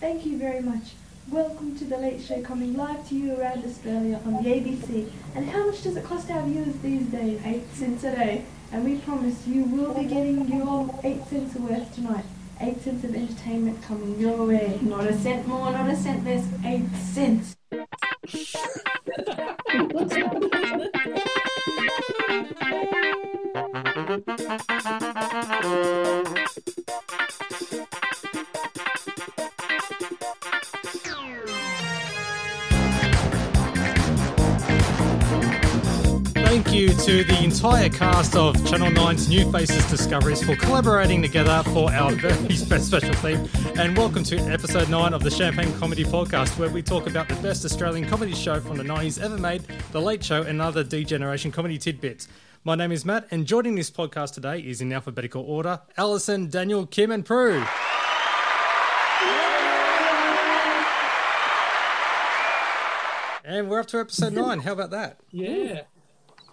Thank you very much. Welcome to the Late Show coming live to you around Australia on the ABC. And how much does it cost our viewers these days? Eight cents a day. And we promise you will be getting your eight cents worth tonight. Eight cents of entertainment coming your way. Not a cent more, not a cent less, eight cents. Thank you to the entire cast of Channel 9's New Faces Discoveries for collaborating together for our very special theme. And welcome to episode 9 of the Champagne Comedy Podcast, where we talk about the best Australian comedy show from the 90s ever made, The Late Show, and other D-Generation comedy tidbits. My name is Matt, and joining this podcast today is in alphabetical order Alison, Daniel, Kim, and Prue. And we're up to episode 9. How about that? Yeah.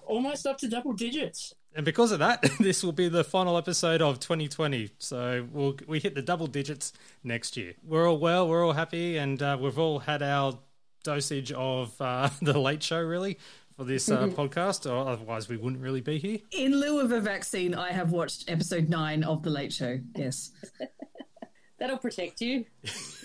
Almost up to double digits. And because of that, this will be the final episode of 2020. So we'll, we hit the double digits next year. We're all well, we're all happy, and uh, we've all had our dosage of uh, the late show, really, for this uh, podcast, or otherwise we wouldn't really be here. In lieu of a vaccine, I have watched episode nine of The Late Show. Yes. That'll protect you.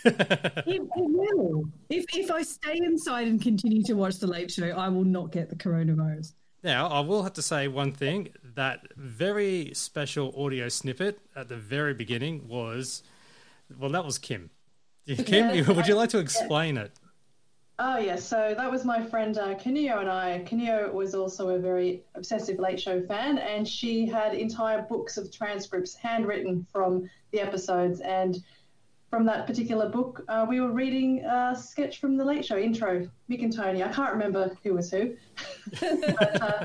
it, it will. If, if I stay inside and continue to watch The Late Show, I will not get the coronavirus. Now, I will have to say one thing that very special audio snippet at the very beginning was, well, that was Kim. Kim, Yeah. would you like to explain it? Oh yes, so that was my friend uh, Kaneo and I. Kaneo was also a very obsessive Late Show fan, and she had entire books of transcripts handwritten from the episodes. And from that particular book, uh, we were reading a sketch from the Late Show intro, Mick and Tony. I can't remember who was who, but uh,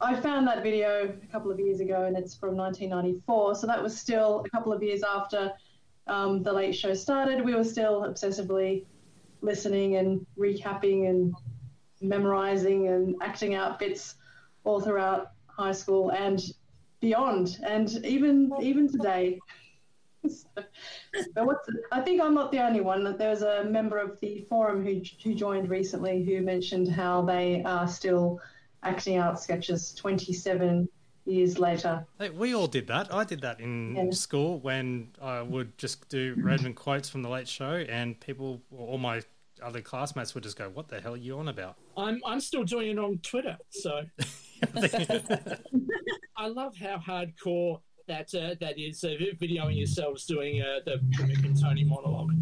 I found that video a couple of years ago, and it's from 1994. So that was still a couple of years after um, the Late Show started. We were still obsessively listening and recapping and memorizing and acting out bits all throughout high school and beyond, and even even today. So, but what's I think I'm not the only one. There was a member of the forum who who joined recently who mentioned how they are still acting out sketches 27 years later. Hey, we all did that. I did that in Yeah. school when I would just do random quotes from the Late Show, and people, or all my other classmates, would just go, "What the hell are you on about?" I'm I'm still doing it on Twitter, so I love how hardcore that uh, that is. Uh, videoing yourselves doing uh, the Mick and Tony monologue.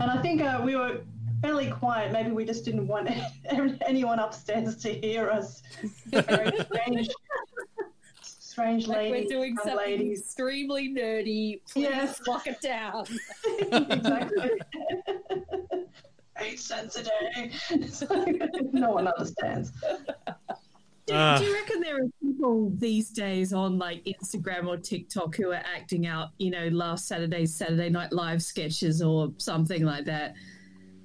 And I think uh, we were fairly quiet. Maybe we just didn't want anyone upstairs to hear us. Very strange, strange Like ladies, we're doing something ladies. extremely nerdy. Please Yes. lock it down. exactly. Eight cents a day. No one understands. Do, Ah. do you reckon there are people these days on like Instagram or TikTok who are acting out, you know, last Saturday's Saturday Night Live sketches or something like that?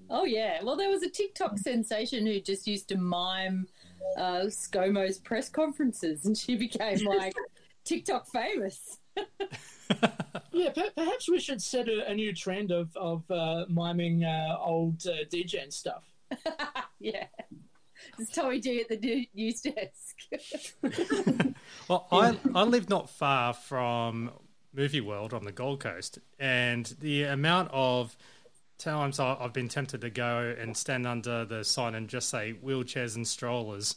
Oh yeah. Well, there was a TikTok sensation who just used to mime uh, ScoMo's press conferences, and she became like TikTok famous. Yeah, per- perhaps we should set a, a new trend of of uh, miming uh, old uh, DJ and stuff. Yeah. It's Tommy G at the news desk. Well, I I live not far from Movie World on the Gold Coast, and the amount of times I've been tempted to go and stand under the sign and just say wheelchairs and strollers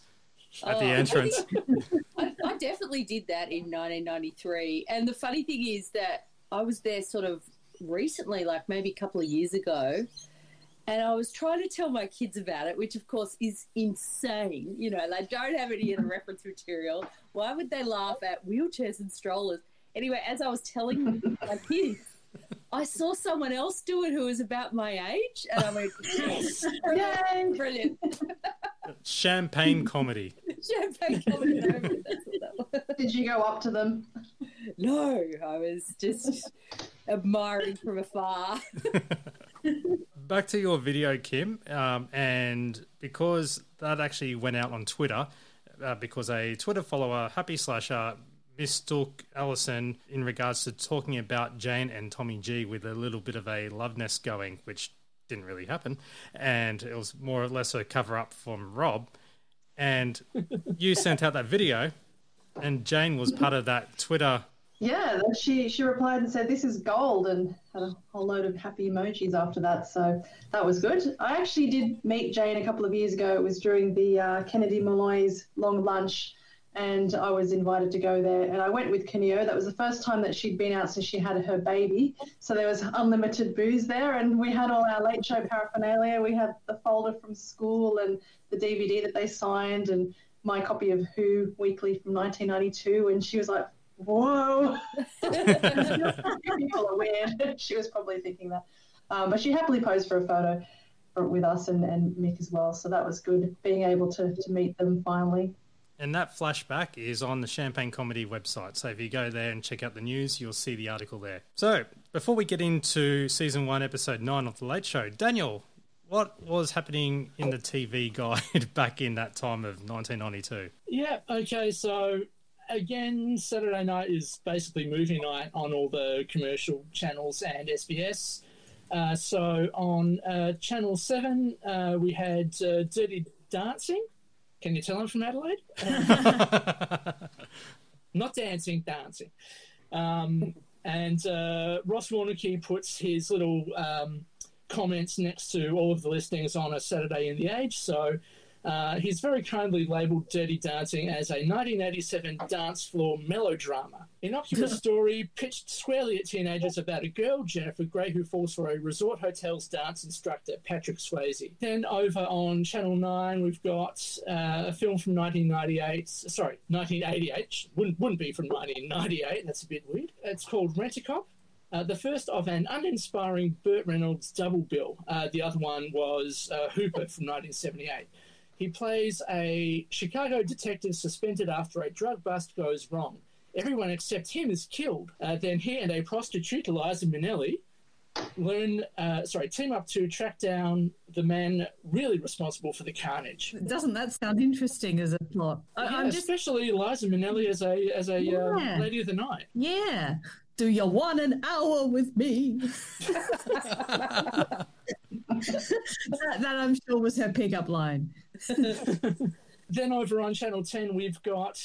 at the Oh. entrance. I, I definitely did that in 1993. And the funny thing is that I was there sort of recently, like maybe a couple of years ago. And I was trying to tell my kids about it, which of course is insane. You know, they don't have any of the reference material. Why would they laugh at wheelchairs and strollers? Anyway, as I was telling my kids, I saw someone else do it who was about my age, and I went, yes, Yay! brilliant. Champagne comedy. Champagne coming over. That's what that was. Did you go up to them? No, I was just admiring from afar. Back to your video, Kim, um, and because that actually went out on Twitter, uh, because a Twitter follower, Happy Slasher, mistook Alison in regards to talking about Jane and Tommy G with a little bit of a love nest going, which didn't really happen. And it was more or less a cover up from Rob. And you sent out that video, and Jane was part of that Twitter. Yeah, she she replied and said this is gold and had a whole load of happy emojis after that. So that was good. I actually did meet Jane a couple of years ago. It was during the uh, Kennedy Molloy's long lunch and I was invited to go there. And I went with Kineo. That was the first time that she'd been out since she had her baby. So there was unlimited booze there, and we had all our late show paraphernalia. We had the folder from school and the DVD that they signed, and my copy of Who Weekly from 1992. And she was like, "Whoa, people are weird." she was probably thinking that, um, but she happily posed for a photo. with us and, and Mick as well, so that was good being able to, to meet them finally. And that flashback is on the Champagne Comedy website. So if you go there and check out the news, you'll see the article there. So before we get into season one, episode nine of The Late Show, Daniel, what was happening in the TV guide back in that time of 1992? Yeah, okay, so again, Saturday night is basically movie night on all the commercial channels and SBS. Uh, so on uh, Channel 7, uh, we had uh, Dirty Dancing can you tell I'm from Adelaide? Not dancing, dancing. Um, and uh, Ross Warneke puts his little um, comments next to all of the listings on a Saturday in the Age. So uh, he's very kindly labelled Dirty Dancing as a 1987 dance floor melodrama. Innocuous story pitched squarely at teenagers about a girl, Jennifer Grey, who falls for a resort hotel's dance instructor, Patrick Swayze. Then over on Channel 9, we've got uh, a film from 1998, sorry, 1988. Wouldn't, wouldn't be from 1998, that's a bit weird. It's called Rent-A-Cop. Uh, the first of an uninspiring Burt Reynolds double bill. Uh, the other one was uh, Hooper from 1978. He plays a Chicago detective suspended after a drug bust goes wrong. Everyone except him is killed. Uh, then he and a prostitute, Liza Minnelli, learn, uh, sorry, team up to track down the man really responsible for the carnage. Doesn't that sound interesting as a plot? I, yeah, just... especially Liza Minnelli as a as a uh, yeah. uh, lady of the night. Yeah. Do you want an hour with me? that, that, I'm sure was her pickup line. then over on Channel 10, we've got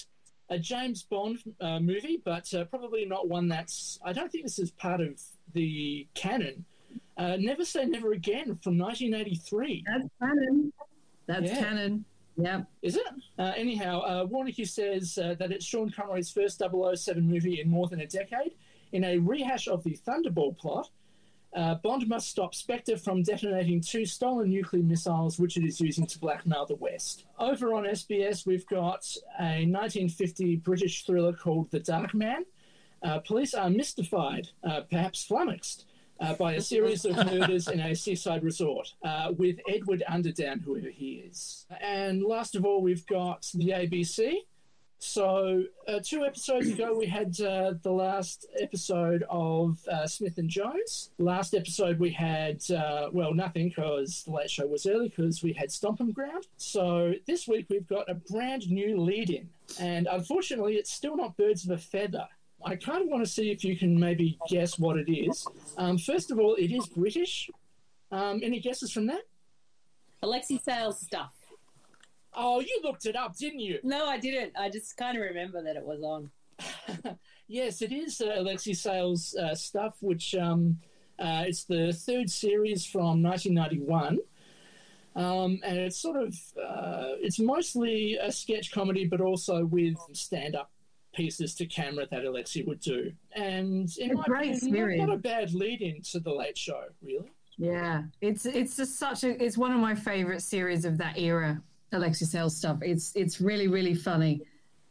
a James Bond uh, movie, but uh, probably not one that's. I don't think this is part of the canon. Uh, never Say Never Again from 1983. That's canon. That's yeah. canon. Yeah. Is it? Uh, anyhow, uh, Warneke says uh, that it's Sean Connery's first 007 movie in more than a decade. In a rehash of the Thunderball plot, uh, Bond must stop Spectre from detonating two stolen nuclear missiles, which it is using to blackmail the West. Over on SBS, we've got a 1950 British thriller called The Dark Man. Uh, police are mystified, uh, perhaps flummoxed, uh, by a series of murders in a seaside resort uh, with Edward Underdown, whoever he is. And last of all, we've got the ABC. So, uh, two episodes ago, we had uh, the last episode of uh, Smith and Jones. Last episode, we had, uh, well, nothing because the late show was early because we had Stomp'em Ground. So, this week, we've got a brand new lead in. And unfortunately, it's still not Birds of a Feather. I kind of want to see if you can maybe guess what it is. Um, first of all, it is British. Um, any guesses from that? Alexei Sayle's stuff. Oh, you looked it up, didn't you? No, I didn't. I just kind of remember that it was on. yes, it is uh, Alexei Sayle's uh, stuff, which um, uh, it's the third series from 1991. Um, and it's sort of uh, it's mostly a sketch comedy, but also with stand-up pieces to camera that Alexei would do. And in my opinion, not, not a bad lead-in to the Late Show, really. Yeah, it's it's just such a it's one of my favorite series of that era. Alexei Sayle stuff. It's it's really really funny,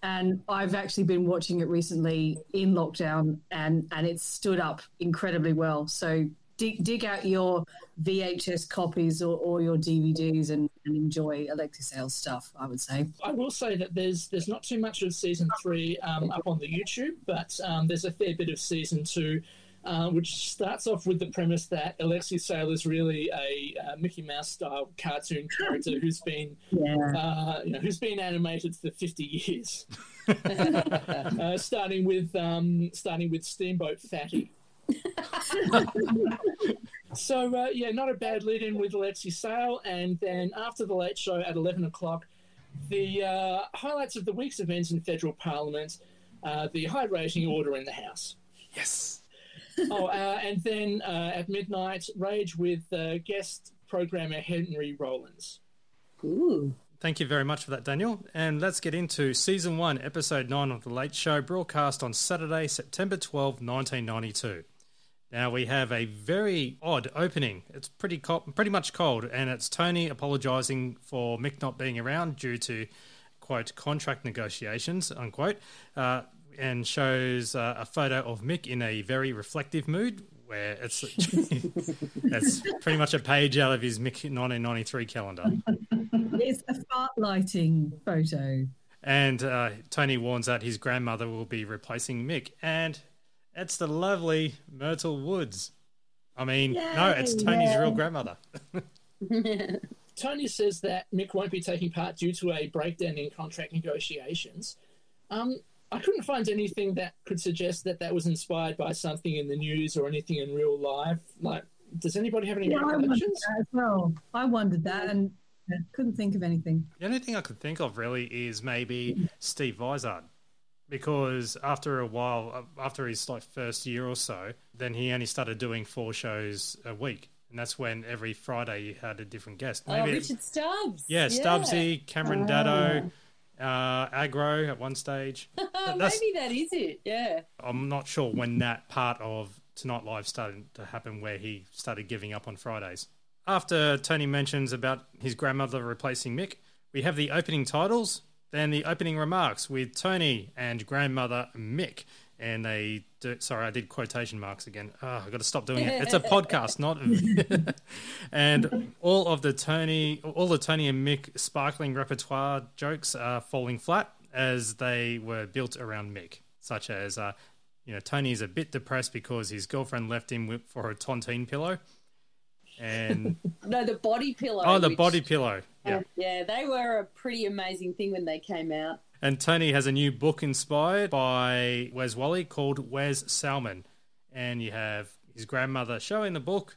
and I've actually been watching it recently in lockdown, and and it's stood up incredibly well. So dig dig out your VHS copies or, or your DVDs and, and enjoy Alexei Sayle stuff. I would say. I will say that there's there's not too much of season three um, up on the YouTube, but um, there's a fair bit of season two. Uh, which starts off with the premise that Alexei Sayle is really a uh, Mickey Mouse style cartoon character who's been Yeah. uh, you know who's been animated for fifty years, uh, starting with um, starting with Steamboat Fatty. so uh, yeah, not a bad lead in with Alexei Sayle, and then after the late show at eleven o'clock, the uh, highlights of the week's events in federal parliament, uh, the high rating order in the House. Yes. oh, uh, and then uh, at midnight, Rage with uh, guest programmer Henry Rollins. Ooh. Thank you very much for that, Daniel. And let's get into season one, episode nine of The Late Show, broadcast on Saturday, September 12, 1992. Now we have a very odd opening. It's pretty co- pretty much cold, and it's Tony apologising for Mick not being around due to quote contract negotiations unquote, uh, and shows uh, a photo of Mick in a very reflective mood, where it's it's pretty much a page out of his Mick 1993 calendar. It's a fart lighting photo. And uh, Tony warns that his grandmother will be replacing Mick, and it's the lovely Myrtle Woods. I mean, no, it's Tony's yeah. real grandmother. Tony says that Mick won't be taking part due to a breakdown in contract negotiations. Um, I couldn't find anything that could suggest that that was inspired by something in the news or anything in real life. Like, does anybody have any Yeah, I wondered recollections? that as well. I wondered that and couldn't think of anything. The only thing I could think of really is maybe Steve Vizard, because after a while, uh, after his like first year or so, then he only started doing four shows a week, and that's when every Friday you had a different guest. Oh, Maybe it- Richard Stubbs. yeah, Stubbsy, Cameron Daddo, uh, Agro at one stage. Maybe that is it. Yeah. I'm not sure when that part of Tonight Live started to happen where he started giving up on Fridays. After Tony mentions about his grandmother replacing Mick, we have the opening titles, then the opening remarks with Tony and grandmother Mick. And they do, sorry, I did quotation marks again. Oh, I've got to stop doing it. It's a podcast, not. and all of the Tony, all the Tony and Mick sparkling repertoire jokes are falling flat as they were built around Mick, such as, uh, you know, Tony is a bit depressed because his girlfriend left him with, for a tontine pillow, and No, the body pillow. oh, the which- body pillow, yeah. Yeah, they were a pretty amazing thing when they came out. And Tony has a new book inspired by Where's Wally called Where's Salman. And you have his grandmother showing the book,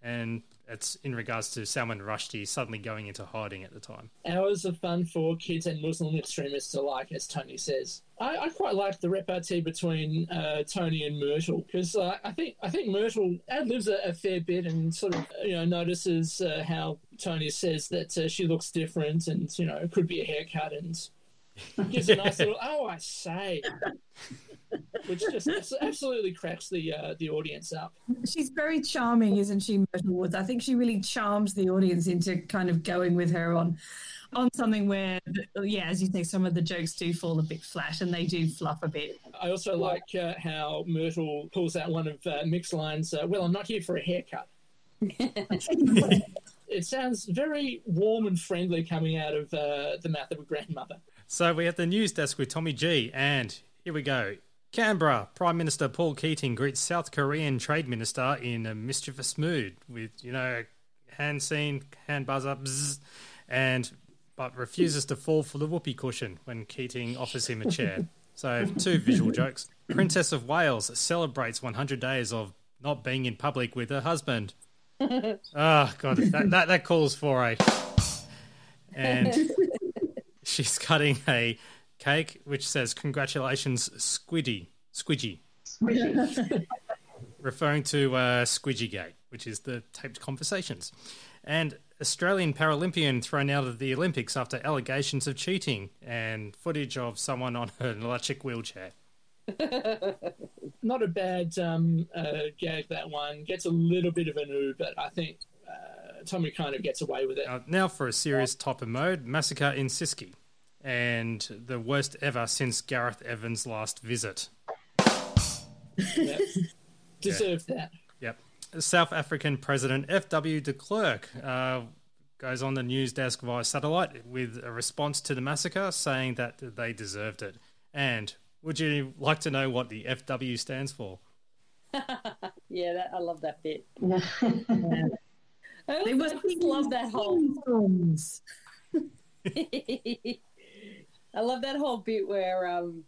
and it's in regards to Salman Rushdie suddenly going into hiding at the time. Hours of fun for kids and Muslim extremists alike, as Tony says. I, I quite like the repartee between uh, Tony and Myrtle because uh, I think I think Myrtle libs a, a fair bit and sort of you know notices uh, how Tony says that uh, she looks different and you know it could be a haircut and gives a nice little oh I say, which just absolutely cracks the uh, the audience up. She's very charming, isn't she, Myrtle Woods? I think she really charms the audience into kind of going with her on on something where, yeah, as you say, some of the jokes do fall a bit flat and they do fluff a bit. I also like uh, how Myrtle pulls out one of uh, Mick's lines. Uh, well, I'm not here for a haircut. it sounds very warm and friendly coming out of uh, the mouth of a grandmother. So we have the news desk with Tommy G, and here we go. Canberra, Prime Minister Paul Keating greets South Korean Trade Minister in a mischievous mood with, you know, hand scene, hand buzzer, bzz, and but refuses to fall for the whoopee cushion when Keating offers him a chair. So two visual jokes. Princess of Wales celebrates 100 days of not being in public with her husband. Oh god, that, that that calls for a and she's cutting a cake which says congratulations squiddy. Squidgy. Referring to uh, squidgy gate which is the taped conversations. And australian paralympian thrown out of the olympics after allegations of cheating and footage of someone on an electric wheelchair. Not a bad um, uh, gag, that one. Gets a little bit of an ooh, but I think uh, Tommy kind of gets away with it. Uh, now for a serious type of mode massacre in Ciskei and the worst ever since gareth evans last visit Yeah. Deserved that. Yep. South African President F.W. de Klerk uh, goes on the news desk via satellite with a response to the massacre saying that they deserved it. And would you like to know what the FW stands for? yeah, that, I love that bit. Yeah. I also They were love that whole. Songs. I love that whole bit where um,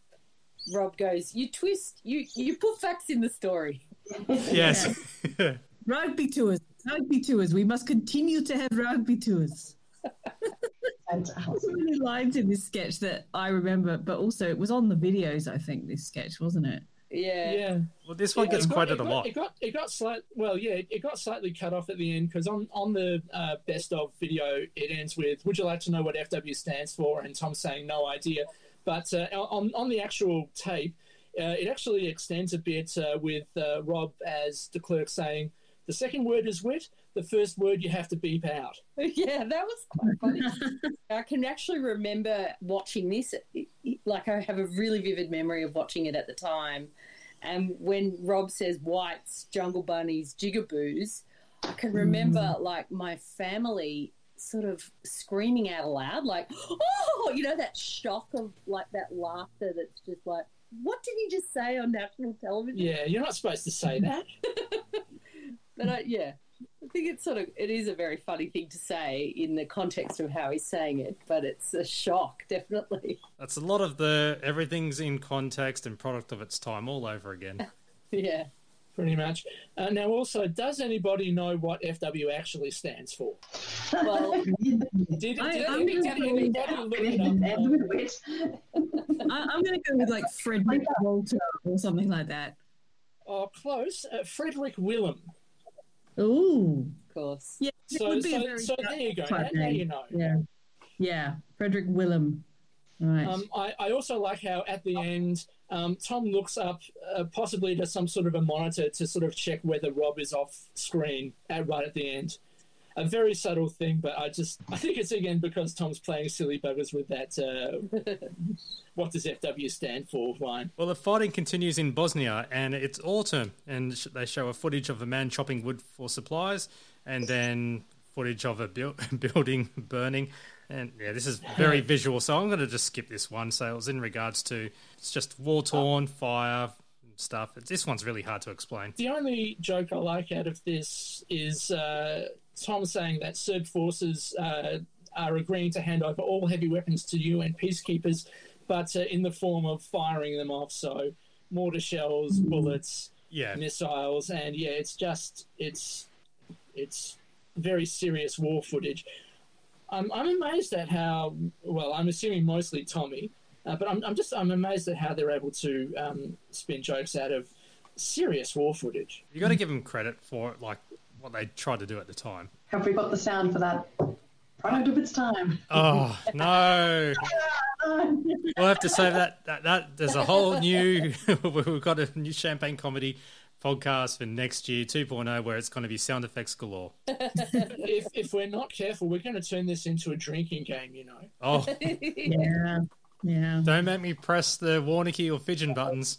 Rob goes, "You twist, you you put facts in the story." Yes. Rugby tours, rugby tours. We must continue to have rugby tours. Fantastic. So many lines in this sketch that I remember, but also it was on the videos. I think this sketch wasn't it? Yeah, Yeah. well, this one It gets got- quoted it a lot. It got it got slight. Well, yeah, it, it got slightly cut off at the end because on on the uh, best of video, it ends with "Would you like to know what FW stands for?" and Tom saying no idea. But uh, on on the actual tape, uh, it actually extends a bit uh, with uh, Rob as de Klerk saying, "The second word is wit. The first word you have to beep out." yeah, that was quite funny. I can actually remember watching this. Like I have a really vivid memory of watching it at the time. And when Rob says whites, jungle bunnies, jigaboos, I can remember mm. like my family sort of screaming out aloud, like, oh, you know, that shock of like that laughter that's just like, what did he just say on national television? Yeah, you're not supposed to say that. But I, yeah, I think it's sort of it is a very funny thing to say in the context of how he's saying it, but it's a shock, definitely. That's a lot of the everything's in context and product of its time all over again. Yeah. Pretty much. Uh, now, also, does anybody know what FW actually stands for? Well, Did, I- did, I'm did, gonna anybody go look it up? End with. I, I'm going to go with like Frederick Walter or something like that. Oh, close. Uh, Frederick Willem. Ooh, of course. yeah. So, would be a so, so there you go. Now, now you know. Yeah, yeah. Frederick Willem. Right. Um, I, I also like how at the end, um, Tom looks up uh, possibly to some sort of a monitor to sort of check whether Rob is off screen at, right at the end. A very subtle thing, but I just I think it's again because Tom's playing silly buggers with that. Uh, what does FW stand for? Line. Well, the fighting continues in Bosnia, and it's autumn, and they show a footage of a man chopping wood for supplies, and then footage of a buil- building burning. And yeah, this is very visual, so I'm going to just skip this one. So it was in regards to it's just war torn, fire stuff. This one's really hard to explain. The only joke I like out of this is uh, Tom saying that Serb forces uh, are agreeing to hand over all heavy weapons to UN peacekeepers, but uh, in the form of firing them off. So mortar shells, bullets, Yeah, missiles, and yeah, it's just it's it's very serious war footage. I'm I'm amazed at how well I'm assuming mostly Tommy, uh, but I'm I'm just I'm amazed at how they're able to um, spin jokes out of serious war footage. you got to give them credit for it. like what they tried to do at the time. Have we got the sound for that? Product of its time. Oh no! We'll have to save that. That, that there's a whole new. we've got a new champagne comedy podcast for next year 2.0 where it's going to be sound effects galore. if if we're not careful, we're going to turn this into a drinking game. You know. Oh, yeah, yeah. don't make me press the Warneke or Fidget buttons.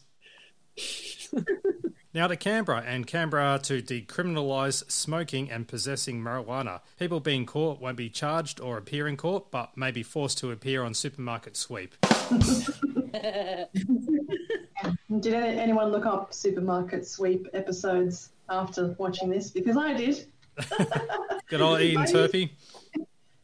Now to Canberra, and Canberra to decriminalise smoking and possessing marijuana. People being caught won't be charged or appear in court, but may be forced to appear on supermarket sweep. Did anyone look up supermarket sweep episodes after watching this? Because I did. Good old Ian Turpie.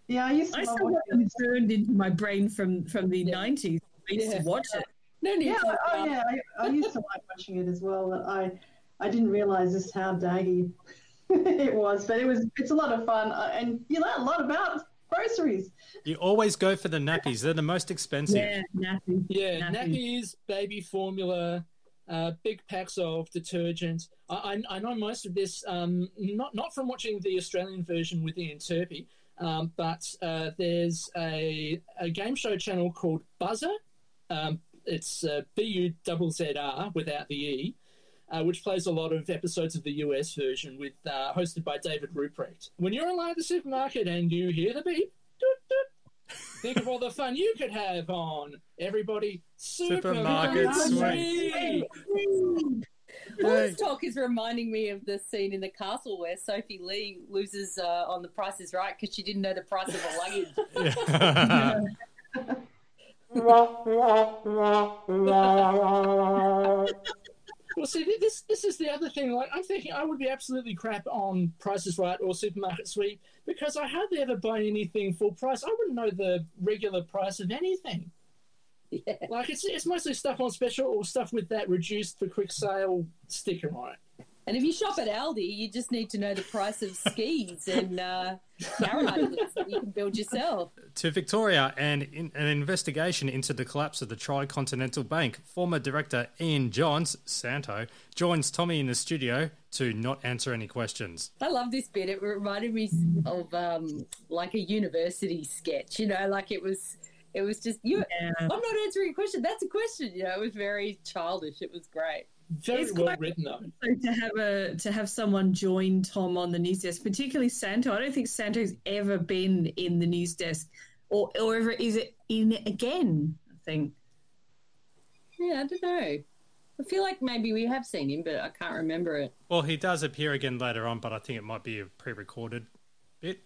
Yeah, I used to I love still have watching it burned into my brain from from the nineties. I used Yeah. to watch it. No need Yeah, to. oh yeah, I, I used to like watching it as well. but I I didn't realise just how daggy it was, but it was it's a lot of fun, uh, and you learn a lot about groceries. You always go for the nappies, they're the most expensive. Yeah, nappy. Yeah, Nappy. nappies, baby formula, uh, big packs of detergent. I, I, I know most of this, um, not not from watching the Australian version with Ian Turpie, um, but uh, there's a, a game show channel called Buzzer. Um, it's uh, B U Z Z R without the E. Uh, which plays a lot of episodes of the US version with uh, hosted by David Ruprecht. When you're in line at the supermarket and you hear the beep, doot, doot, think of all the fun you could have on everybody Supermarket supermarket sweep. All this talk is reminding me of the scene in the castle where Sophie Lee loses uh, on The Price is Right because she didn't know the price of a luggage. Well, see, this this is the other thing. Like, I'm thinking I would be absolutely crap on Prices Right or Supermarket Sweep because I hardly ever buy anything full price. I wouldn't know the regular price of anything. Yeah. Like, it's it's mostly stuff on special or stuff with that reduced for quick sale sticker on it. And if you shop at Aldi, you just need to know the price of skis and uh, carrot that you can build yourself. To Victoria and in an investigation into the collapse of the Tricontinental Bank, former director Ian Johns, Santo, joins Tommy in the studio to not answer any questions. I love this bit. It reminded me of um, like a university sketch. You know, like it was. It was just you. Yeah. I'm not answering a question. That's a question. You know, it was very childish. It was great. Very It's well written though. So to have a to have someone join Tom on the news desk, particularly Santo. I don't think Santo's ever been in the news desk, or or ever is it in it again. I think. Yeah, I don't know. I feel like maybe we have seen him, but I can't remember it. Well, he does appear again later on, but I think it might be a pre-recorded bit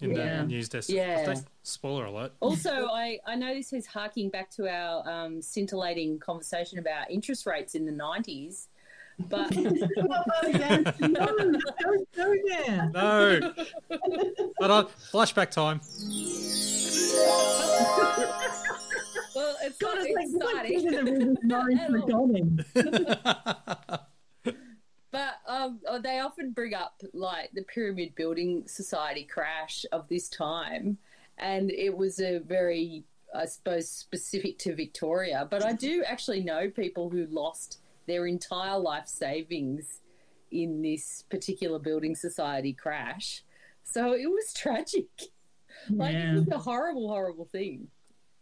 in Yeah. the news desk. Yeah. Spoiler alert. Also, I, I know this is harking back to our um, scintillating conversation about interest rates in the 90s, but Again. No, don't go there. No. Hold on. Flashback time. well, it's God, not it's like, it's like But um, oh, they often bring up like the Pyramid Building Society crash of this time, and it was a very, I suppose, specific to Victoria. But I do actually know people who lost their entire life savings in this particular building society crash. So it was tragic. Like Yeah. it was a horrible, horrible thing.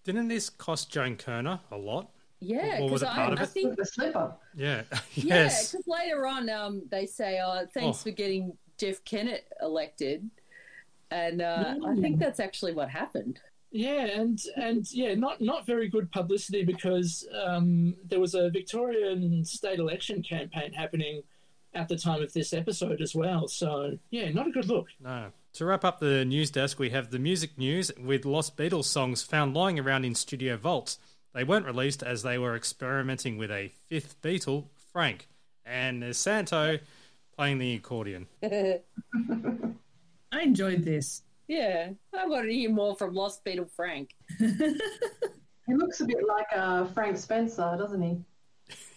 Didn't this cost Joan Kirner a lot? Yeah, because I, I think the slipper. Yeah. yes. Yeah, because later on, um, they say, "Oh, thanks Oh. for getting Jeff Kennett elected," and uh, I think that's actually what happened. Yeah, and and yeah, not not very good publicity because um, there was a Victorian state election campaign happening at the time of this episode as well. So yeah, not a good look. No. To wrap up the news desk, we have the music news with Lost Beatles songs found lying around in studio vaults. They weren't released as they were experimenting with a fifth Beatle, Frank, and there's Santo playing the accordion. I enjoyed this. Yeah, I want to hear more from Lost Beatle Frank. He looks a bit like uh, Frank Spencer, doesn't he?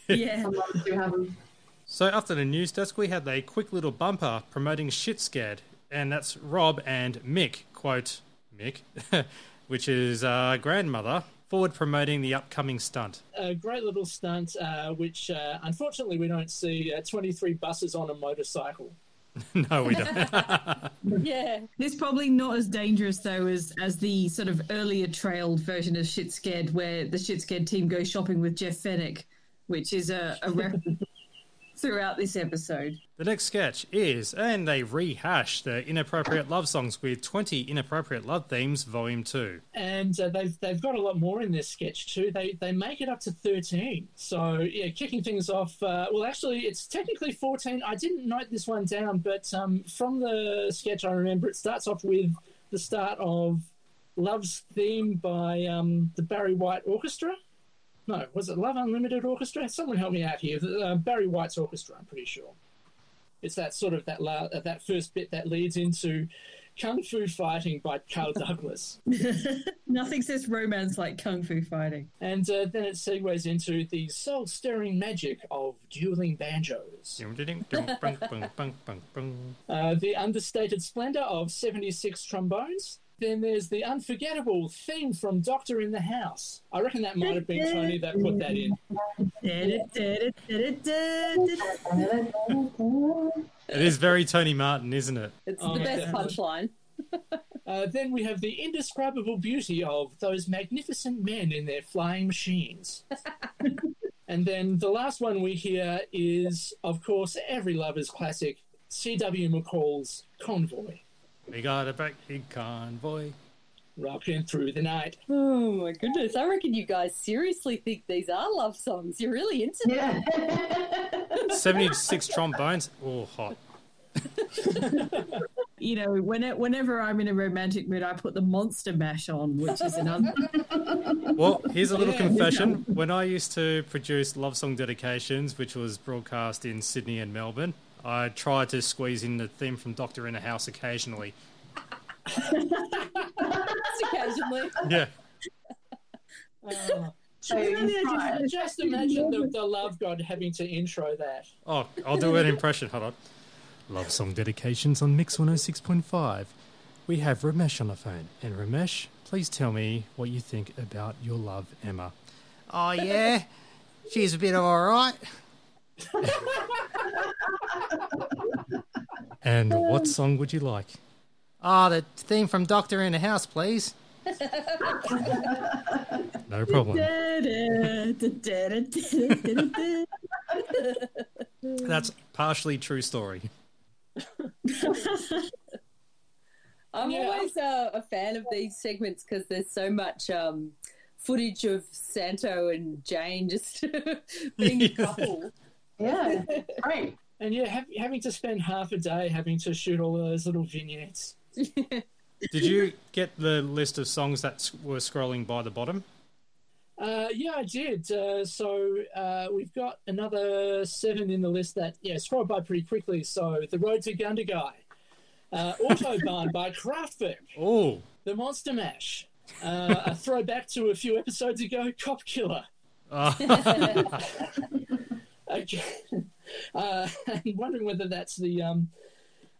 Yeah. Some others do have him. So after the news desk, we had a quick little bumper promoting Shit Scared, and that's Rob and Mick, quote, Mick, which is uh, grandmother, forward promoting the upcoming stunt. A great little stunt, uh, which uh, unfortunately we don't see uh, 23 buses on a motorcycle. no, we don't. Yeah, It's probably not as dangerous though as as the sort of earlier trailed version of Shit Scared, where the Shit Scared team goes shopping with Jeff Fennick, which is a, a reference throughout this episode. The next sketch is, and they rehash the inappropriate love songs with 20 inappropriate love themes, volume 2. and uh, they've they've got a lot more in this sketch too. They they make it up to thirteen. So yeah, kicking things off. Uh, well, actually, it's technically fourteen. I didn't note this one down, but um, from the sketch, I remember it starts off with the start of "Love's Theme" by um, the Barry White Orchestra. No, was it Love Unlimited Orchestra? Someone help me out here. The, Uh, Barry White's orchestra, I'm pretty sure. It's that sort of that la- uh, that first bit that leads into Kung Fu Fighting by Carl Douglas. Nothing says romance like kung fu fighting. And uh, then it segues into the soul stirring magic of dueling banjos, uh, the understated splendor of 76 trombones. Then there's the unforgettable theme from Doctor in the House. I reckon that might have been Tony that put that in. It is very Tony Martin, isn't it? it's Oh, the best yeah. punchline. Uh, then we have the indescribable beauty of those magnificent men in their flying machines. and then the last one we hear is, of course, every lover's classic, C.W. McCall's Convoy, We got a big convoy. rocking through the night. Oh my goodness! I reckon you guys seriously think these are love songs. You're really into them. Yeah. 76 trombones. Oh, hot. You know, when it, whenever I'm in a romantic mood, I put the Monster Mash on, which is another. Well, here's a little Yeah. confession. When I used to produce love song dedications, which was broadcast in Sydney and Melbourne, I try to squeeze in the theme from Doctor in a House occasionally. Occasionally. Yeah. Oh. So you. Just imagine the, the love god having to intro that. Oh, I'll do an impression. Hold on. Love song dedications on Mix 106.5. We have Ramesh on the phone. And Ramesh, please tell me what you think about your love, Emma. Oh, yeah? She's a bit alright. and what song would you like? Ah, the theme from Doctor in the House, please. no problem. That's partially true story. I'm Yeah. always uh, a fan of these segments because there's so much um, footage of Santo and Jane just being a couple. Yeah, great. And yeah, have, having to spend half a day having to shoot all those little vignettes. Did you get the list of songs that were scrolling by the bottom? Uh, yeah, I did. Uh, so uh, we've got another seven in the list that yeah scroll by pretty quickly. So the Road to Gundagai, uh, Autobahn by Kraftwerk, Oh, The Monster Mash, uh, a throwback to a few episodes ago, Cop Killer. Okay. Uh, I'm wondering whether that's the um,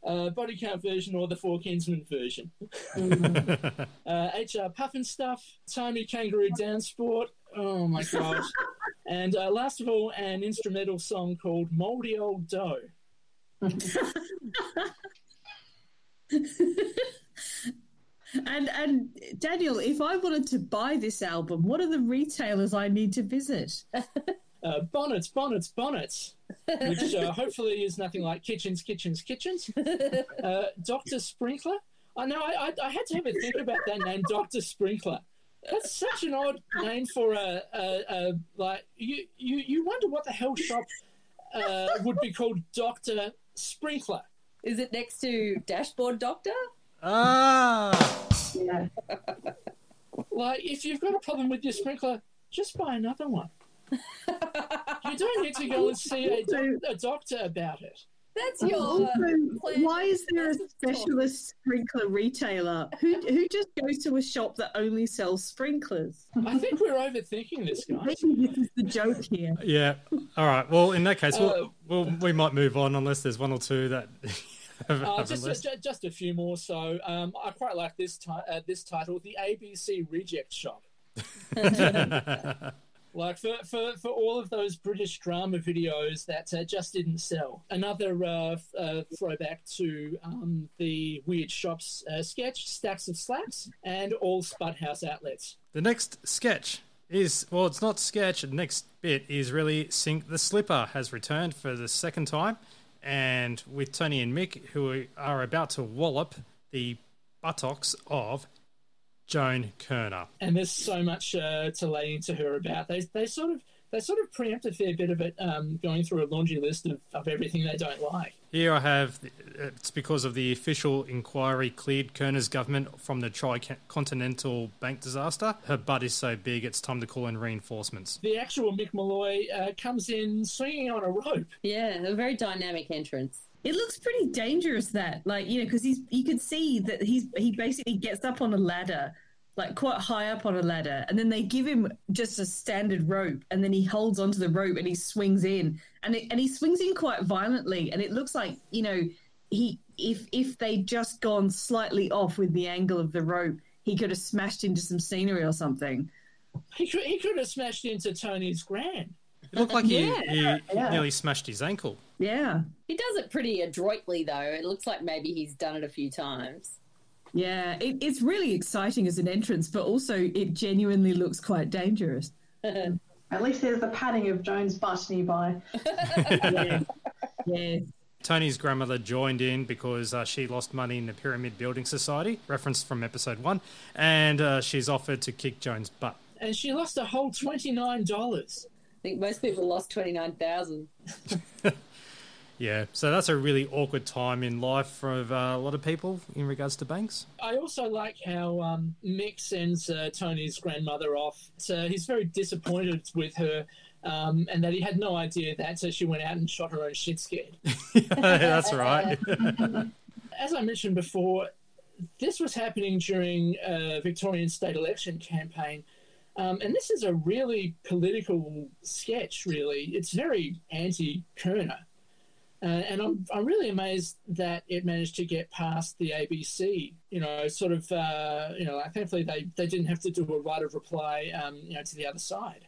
uh, body count version or the Four Kinsmen version. uh, HR Pufnstuf, Tiny Kangaroo Dance Sport. Oh my gosh. and uh, last of all, an instrumental song called Moldy Old Dough. and and Daniel, if I wanted to buy this album, what are the retailers I need to visit? Uh, bonnets, bonnets, bonnets, which uh, hopefully is nothing like kitchens, kitchens, kitchens. Uh, Dr. Sprinkler. I know, I, I, I had to have a think about that name, Dr. Sprinkler. That's such an odd name for a, a, a like, you, you, you wonder what the hell shop uh, would be called Dr. Sprinkler. Is it next to Dashboard Doctor? ah, Yeah. Like, if you've got a problem with your sprinkler, just buy another one. You don't need to go and see a, doc- a doctor about it. That's your. Also, plan. why is there a That's a specialist sprinkler retailer who who just goes to a shop that only sells sprinklers? I think we're overthinking this, guys. Maybe this is the joke here. yeah. All right. Well, in that case, Uh, we'll, we'll, we might move on unless there's one or two that have, Uh, just, a list. just, just a few more. So um, I quite like this ti- uh, this title, the ABC Reject Shop. Like for, for, for all of those British drama videos that uh, just didn't sell. Another uh, f- uh, throwback to um, the Weird Shops uh, sketch, Stacks of Slacks, and all Spud House outlets. The next sketch is well, it's not sketch. The next bit is really Sink the Slipper has returned for the second time, and with Tony and Mick, who are about to wallop the buttocks of Joan Kirner. and there's so much uh, to lay into her about. They they sort of they sort of preempt a fair bit of it, um, going through a laundry list of, of everything they don't like. Here I have it's because of the official inquiry cleared Kirner's government from the tri-continental bank disaster. Her butt is so big, it's time to call in reinforcements. The actual Mick Molloy uh, comes in swinging on a rope. Yeah, a very dynamic entrance. It looks pretty dangerous that, like, you know, because he's you can see that he's he basically gets up on a ladder, like quite high up on a ladder, and then they give him just a standard rope, and then he holds onto the rope and he swings in, and it, and he swings in quite violently, and it looks like you know he if if they'd just gone slightly off with the angle of the rope, he could have smashed into some scenery or something. He could he could have smashed into Tony's grand. It looked like he, Yeah. he Yeah. nearly smashed his ankle. Yeah, He does it pretty adroitly, though. It looks like maybe he's done it a few times. yeah, it, it's really exciting as an entrance, but also it genuinely looks quite dangerous. At least there's the padding of Joan's butt nearby. yeah. yeah. Tony's grandmother joined in because uh, she lost money in the Pyramid Building Society, referenced from episode one, and uh, she's offered to kick Joan's butt. And she lost a whole twenty nine dollars. I think most people lost twenty nine thousand. Yeah, so that's a really awkward time in life for uh, a lot of people in regards to Banks. I also like how um, Mick sends uh, Tony's grandmother off. So he's very disappointed with her. Um, and that he had no idea that, so she went out and shot her own shit scared. that's right. As I mentioned before, this was happening during a Victorian state election campaign. Um, and this is a really political sketch, really. It's very anti Kirner. Uh, and I'm, I'm really amazed that it managed to get past the ABC. You know, sort of, uh, you know, like thankfully they, they didn't have to do a right of reply, um, you know, to the other side.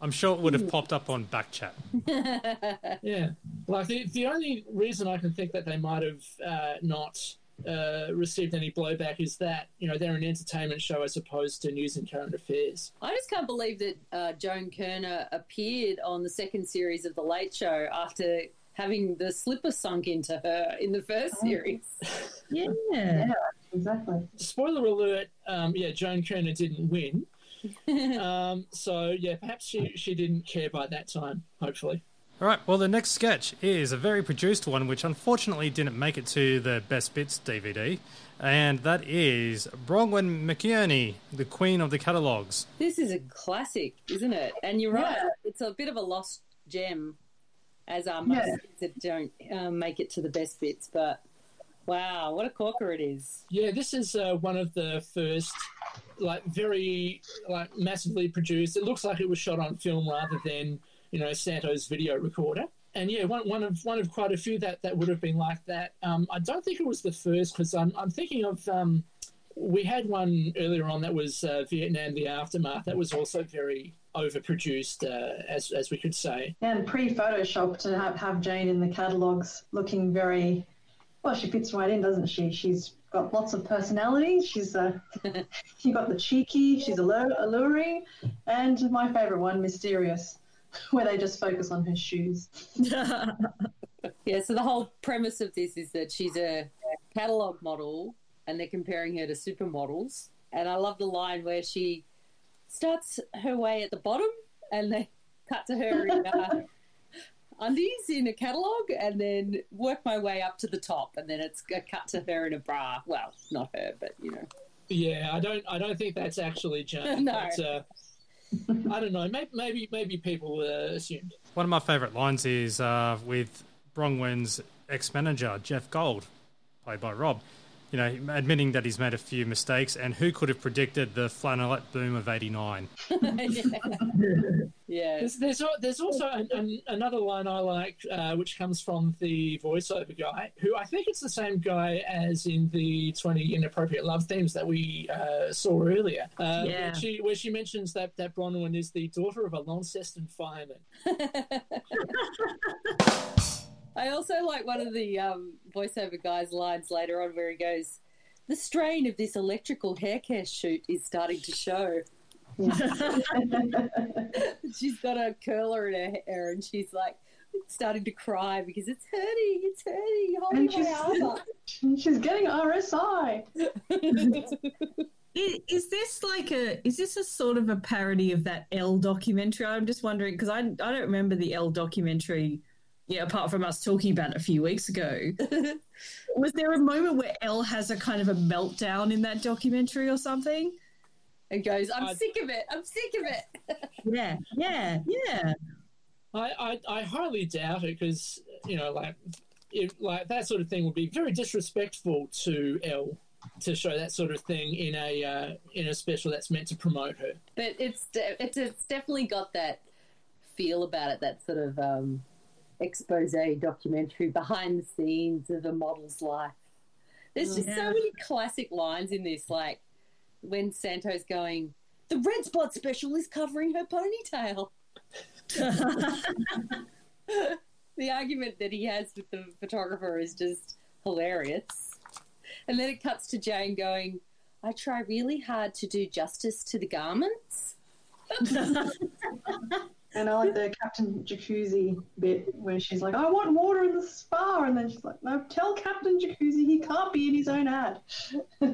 I'm sure it would have popped up on Backchat. yeah, like the the only reason I can think that they might have uh, not uh, received any blowback is that you know they're an entertainment show as opposed to news and current affairs. I just can't believe that uh, Joan Kirner appeared on the second series of the Late Show after having the slipper sunk into her in the first Oh. series. Yeah. Yeah, exactly. Spoiler alert: um, yeah, Joan Kirner didn't win. um, so yeah, perhaps she she didn't care by that time. Hopefully. All right, well, the next sketch is a very produced one, which unfortunately didn't make it to the Best Bits DVD, and that is Bronwyn McKierney, the Queen of the Catalogues. This is a classic, isn't it? And you're right; Yeah. it's a bit of a lost gem, as are most Yeah. that don't um, make it to the best bits. But wow, what a corker it is! Yeah, this is uh, one of the first, like very like massively produced. It looks like it was shot on film rather than you know Santo's video recorder. And yeah, one, one of one of quite a few that, that would have been like that. Um, I don't think it was the first because I'm I'm thinking of um, we had one earlier on that was uh, Vietnam: The Aftermath. That was also very overproduced, uh, as as we could say. And pre-Photoshop to have, have Jane in the catalogues looking very well. She fits right in, doesn't she? She's got lots of personality. She's uh, she got the cheeky. She's allure, alluring, and my favourite one, mysterious, where they just focus on her shoes. Yeah, so the whole premise of this is that she's a catalogue model and they're comparing her to supermodels. And I love the line where she starts her way at the bottom and they cut to her in uh, undies in a catalogue and then work my way up to the top and then it's a cut to her in a bra. Well, not her, but you know. Yeah, I don't I don't think that's actually Jane. No. But, uh, I don't know. Maybe maybe, maybe people uh, assumed. One of my favourite lines is uh, with Bronwyn's ex-manager, Jeff Gold, played by Rob. You know, admitting that he's made a few mistakes, and who could have predicted the flannelette boom of '89? yeah. There's there's, there's also an, an, another line I like, uh, which comes from the voiceover guy, who I think it's the same guy as in the 20 inappropriate love themes that we uh, saw earlier. Uh, Yeah. where, she, where she mentions that that Bronwyn is the daughter of a Launceston fireman. I also like one of the um, voiceover guys' lines later on where he goes, The strain of this electrical hair care shoot is starting to show. she's got a curler in her hair and she's like starting to cry because it's hurting, it's hurting, hold And my she's- arm up. She's getting RSI. I- Is this like a? Is this a sort of a parody of that Elle documentary? I'm just wondering because I I don't remember the Elle documentary. Yeah, apart from us talking about it a few weeks ago, was there a moment where Elle has a kind of a meltdown in that documentary or something? and goes, I'm I- sick of it, I'm sick of it. Yeah, yeah, yeah. I, I, I highly doubt it because, you know, like, if, like that sort of thing would be very disrespectful to Elle to show that sort of thing in a uh, in a special that's meant to promote her. But it's, de- it's, it's definitely got that feel about it, that sort of um, expose documentary behind the scenes of a model's life. There's oh, just so many classic lines in this, like when Santo's going, the red spot special is covering her ponytail. the argument that he has with the photographer is just hilarious. And then it cuts to Jane going, I try really hard to do justice to the garments. And I like the Captain Jacuzzi bit where she's like, I want water in the spa. And then she's like, No, tell Captain Jacuzzi he can't be in his own ad.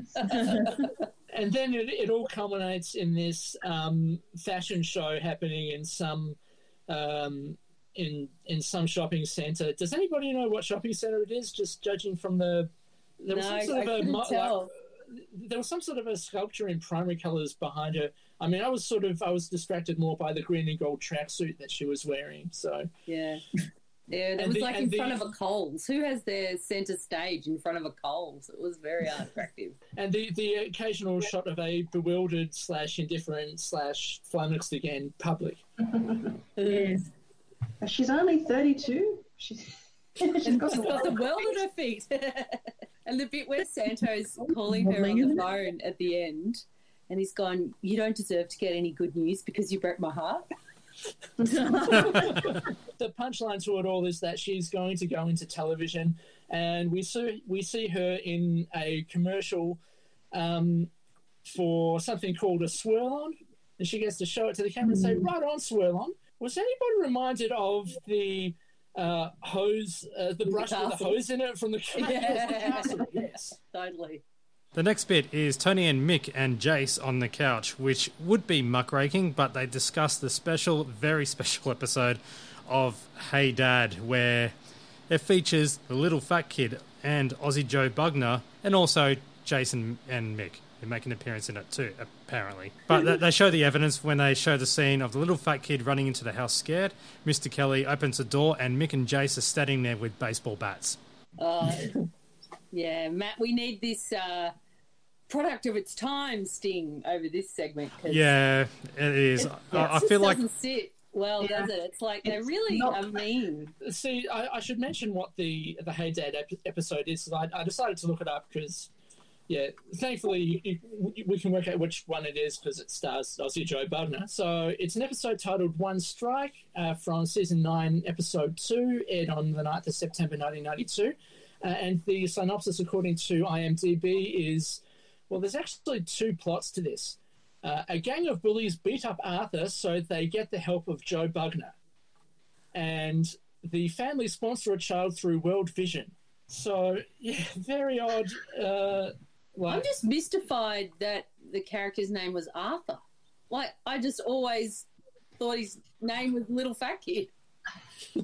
And then it, it all culminates in this um, fashion show happening in some um, in in some shopping centre. Does anybody know what shopping centre it is? Just judging from the there was No, some sort I of a mo- like, there was some sort of a sculpture in primary colours behind her. I mean, I was sort of I was distracted more by the green and gold tracksuit that she was wearing. So Yeah. Yeah, that And was the- like in the- front of a Coles. Who has their centre stage in front of a Coles? It was very unattractive. and the the occasional shot of a bewildered slash indifferent slash flummoxed again public. Yes. She's only 32. She's, she's got She's got the world at her feet. and the bit where Santo's oh, calling her on the phone at the end, and he's gone, You don't deserve to get any good news because you broke my heart. the punchline to it all is that she's going to go into television, and we see we see her in a commercial um, for something called a swirl on, and she gets to show it to the camera and say, "Right on, swirl on." Was anybody reminded of the uh, hose, uh, the brush with the hose in it from the, Yeah. the castle? Yes. Totally. The next bit is Tony and Mick and Jace on the couch, which would be muckraking, but they discuss the special, very special episode of Hey Dad, where it features the little fat kid and Aussie Joe Bugner, and also Jason and Mick, They make an appearance in it too, apparently. But they- show the evidence when they show the scene of the little fat kid running into the house scared. Mr. Kelly opens the door, and Mick and Jace are standing there with baseball bats. Uh, yeah, Matt, we need this uh, product of its time sting over this segment. 'cause Yeah, it is. it I, I feel like doesn't sit well, Yeah. does it? It's like they It's really not- are mean. See, I, I should mention what the the Hey Dad ep- episode is. I, I decided to look it up because, yeah, thankfully you, you, we can work out which one it is because it stars Aussie Joe Bugner. So it's an episode titled One Strike uh, from season nine, episode two, aired on the 9th of September 1992. Uh, and the synopsis, according to IMDb, is well, there's actually two plots to this. Uh, a gang of bullies beat up Arthur so they get the help of Joe Bugner and the family sponsor a child through World Vision. So yeah, very odd. Uh, I'm just mystified that the character's name was Arthur. Like, I just always thought his name was Little Fat Kid.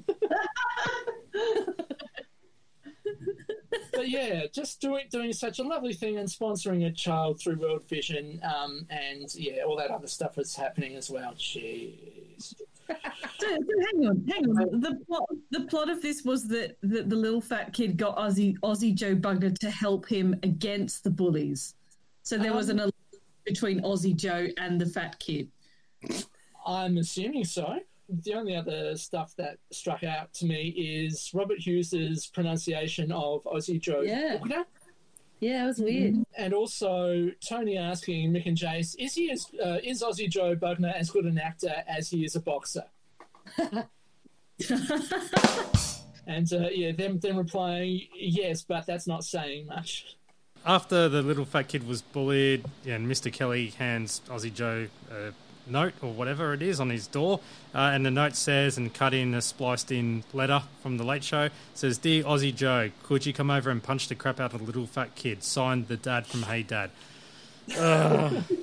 yeah, just doing doing such a lovely thing and sponsoring a child through World Vision, um, and yeah, all that other stuff is happening as well. Jeez. So, so hang on, hang on. The plot, the plot of this was that, that the little fat kid got Aussie, Aussie Joe Bugner to help him against the bullies. So there was an alliance between Aussie Joe and the fat kid. I'm assuming so. The only other stuff that struck out to me is Robert Hughes's pronunciation of Aussie Joe Yeah. Bugner. Yeah, it was weird. And also Tony asking Mick and Jace, is he as uh, is Aussie Joe Bugner as good an actor as he is a boxer? and uh, yeah, them them replying yes, but that's not saying much. After the little fat kid was bullied, and Mr. Kelly hands Aussie Joe a note or whatever it is on his door, uh, and the note says, and cut in a spliced in letter from the Late Show, says, "Dear Aussie Joe, could you come over and punch the crap out of the little fat kid?" Signed, the dad from Hey Dad. Ugh.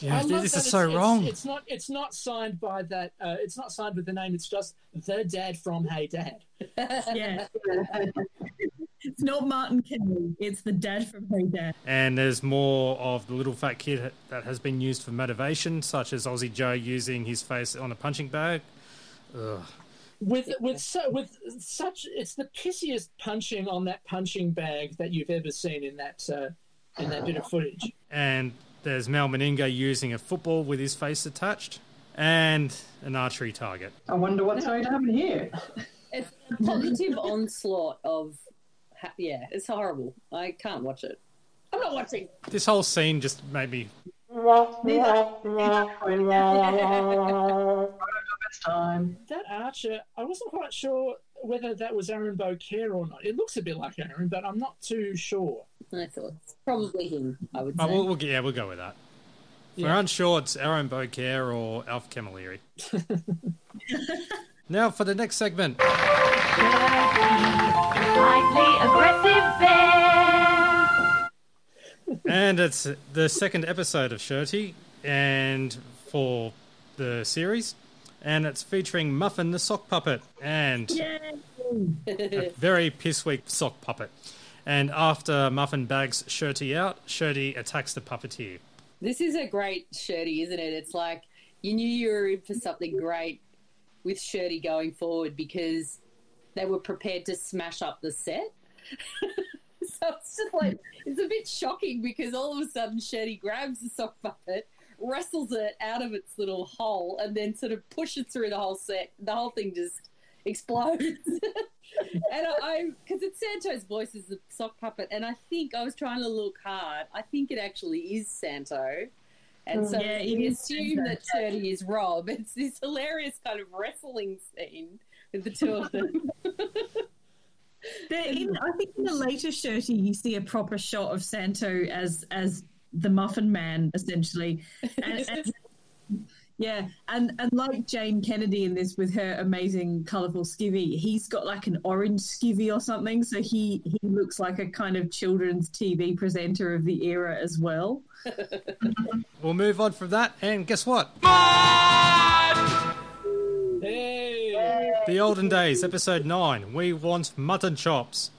yeah, I love this that is so it's- it's- wrong. It's not it's not signed by that. Uh, it's not signed with the name. It's just the dad from Hey Dad. Yeah. it's not Martin Kelly, it's the dad from Hey Dad. And there's more of the little fat kid that has been used for motivation, such as Aussie Joe using his face on a punching bag. Ugh. with with su- with such it's the pissiest punching on that punching bag that you've ever seen in that uh, in that bit of footage. And there's Mal Meninga using a football with his face attached, and an archery target. I wonder what's going to happen here. It's a positive onslaught of, ha- yeah, it's horrible. I can't watch it. I'm not watching. This whole scene just made me. Time. That Archer, I wasn't quite sure whether that was Aaron Beaucaire or not. It looks a bit like Aaron, but I'm not too sure. I thought it's probably him. I would oh, say. Oh, we'll, we'll, yeah, we'll go with that. If We're unsure it's Aaron Beaucaire or Alf Camilleri. now for the next segment. Slightly aggressive bear. and it's the second episode of Shirty, and for the series, and it's featuring Muffin the sock puppet and a very pissweak sock puppet. And after Muffin bags Shirty out, Shirty attacks the puppeteer. This is a great Shirty, isn't it? It's like you knew you were in for something great with Shirty going forward because they were prepared to smash up the set. so it's just like it's a bit shocking because all of a sudden Shirty grabs the sock puppet, wrestles it out of its little hole, and then sort of pushes through the whole set. The whole thing just explodes. and I, because it's Santo's voice as the sock puppet, and I think I was trying to look hard. I think it actually is Santo. And so mm. Yeah, it we assume that Turdy is Rob. It's this hilarious kind of wrestling scene with the two of them. In, I think in the later Shirty, you see a proper shot of Santo as as the Muffin Man, essentially. And, and- yeah, and and like Jane Kennedy in this with her amazing colourful skivvy, he's got like an orange skivvy or something, so he he looks like a kind of children's TV presenter of the era as well. We'll move on from that, and guess what? Hey! The Olden Days, Episode 9. We want mutton chops.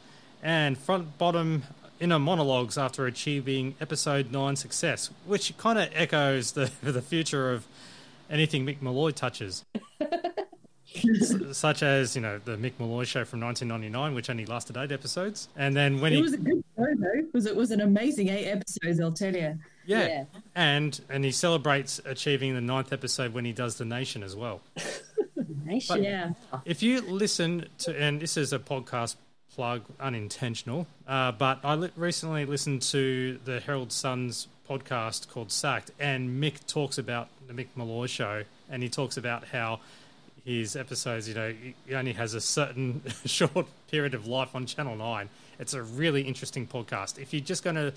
And front bottom inner monologues after achieving Episode 9 success, which kind of echoes the, the future of anything Mick Molloy touches. S- such as, you know, the Mick Molloy show from 1999, which only lasted eight episodes. And then when It he. was a good show though. It was it was an amazing eight episodes, I'll tell you. yeah. Yeah. And, and he celebrates achieving the ninth episode when he does The Nation as well. Nation. Yeah. If you listen to, and this is a podcast plug, unintentional, uh, but I li- recently listened to the Herald Sun's podcast called Sacked, and Mick talks about the Mick Molloy show, and he talks about how his episodes, you know, he only has a certain short period of life on Channel 9. It's a really interesting podcast. If you're just going to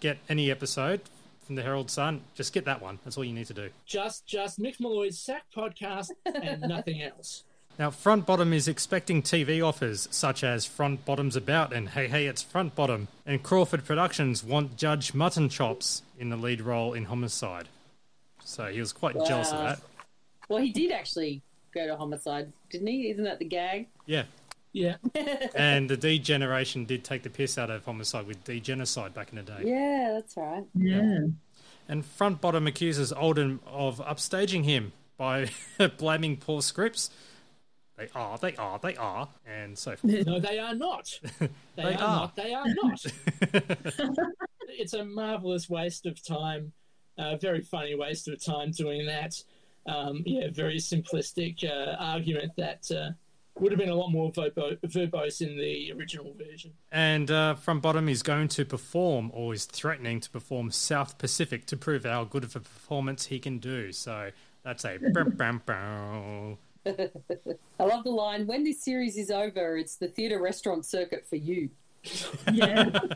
get any episode from the Herald Sun, just get that one. That's all you need to do. Just, just Mick Molloy's Sack podcast and nothing else. Now, Front Bottom is expecting TV offers such as Front Bottom's About and Hey Hey It's Front Bottom, and Crawford Productions want Judge Mutton Chops in the lead role in Homicide. So he was quite jealous of that. Well, he did actually go to homicide, didn't he? Isn't that the gag? Yeah. Yeah. And the D Generation did take the piss out of Homicide with D Genocide back in the day. Yeah, that's right. Yeah. And Front Bottom accuses Oldham of upstaging him by blaming poor scripts. They are, they are, they are, and so forth. No, they are not. They, They are, are. not. They are not. it's a marvelous waste of time. A very funny waste of time doing that. Um, yeah, very simplistic uh, argument that uh, would have been a lot more verbo- verbose in the original version. And uh, Front Bottom, he's going to perform, or is threatening to perform South Pacific to prove how good of a performance he can do. So that's a. bam, bam, bam. I love the line when this series is over, it's the theatre restaurant circuit for you. Yeah.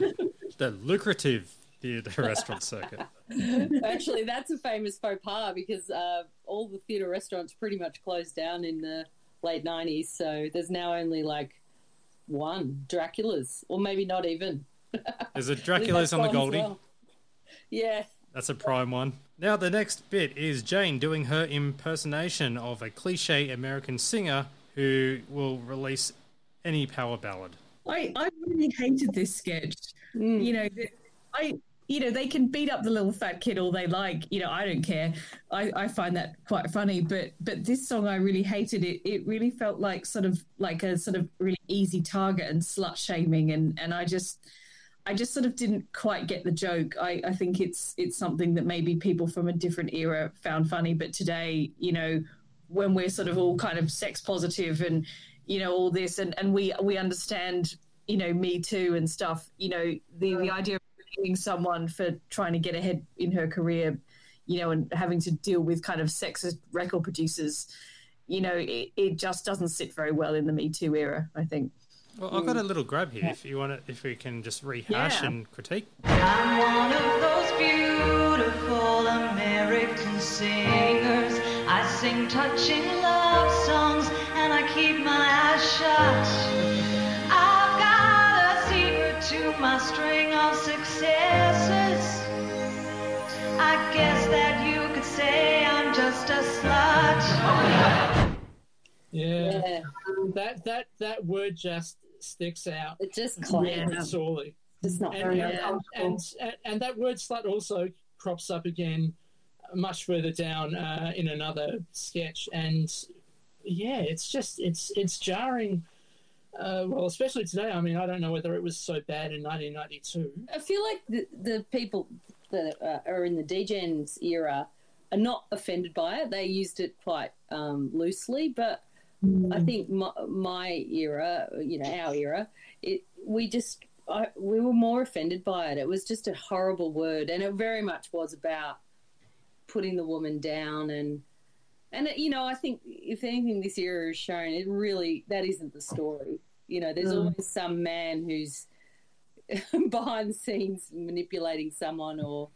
The lucrative theatre restaurant circuit. Actually, that's a famous faux pas because uh, all the theatre restaurants pretty much closed down in the late 90s. So there's now only like one Dracula's, or maybe not even. There's a I think Dracula's on the Goldie. well. Yeah. That's a prime one. Now, the next bit is Jane doing her impersonation of a cliche American singer who will release any power ballad. I, I really hated this sketch. Mm. You know, I you know they can beat up the little fat kid all they like. You know, I don't care. I, I find that quite funny. But but this song I really hated it. It really felt like sort of like a sort of really easy target and slut shaming, and and I just. I just sort of didn't quite get the joke. I, I think it's it's something that maybe people from a different era found funny, but today, you know, when we're sort of all kind of sex positive and you know all this and and we we understand you know me too and stuff you know the the idea of blaming someone for trying to get ahead in her career you know and having to deal with kind of sexist record producers you know it, it just doesn't sit very well in the me too era i think Well, I've got a mm. little grab here. If you want to, if we can just rehash Yeah. and critique. I'm one of those beautiful American singers. I sing touching love songs and I keep my eyes shut. I've got a secret to my string of successes. I guess that you could say I'm just a slut. Yeah. Yeah, um, That that that word just sticks out it just clams. sorely. Just not And, Very and, uncomfortable. and, and, and that word slut also crops up again much further down uh, in another sketch. And yeah, it's just it's it's jarring. Uh, well, especially today. I mean, I don't know whether it was so bad in 1992. I feel like the, the people that uh, are in the DGens era are not offended by it. They used it quite um, loosely, but I mm. think my, my era, you know, our era, it we just I, we were more offended by it. It was just a horrible word, and it very much was about putting the woman down and. And you know, I think if anything this era has shown, it really that isn't the story. You know, there's mm. always some man who's behind the scenes manipulating someone or,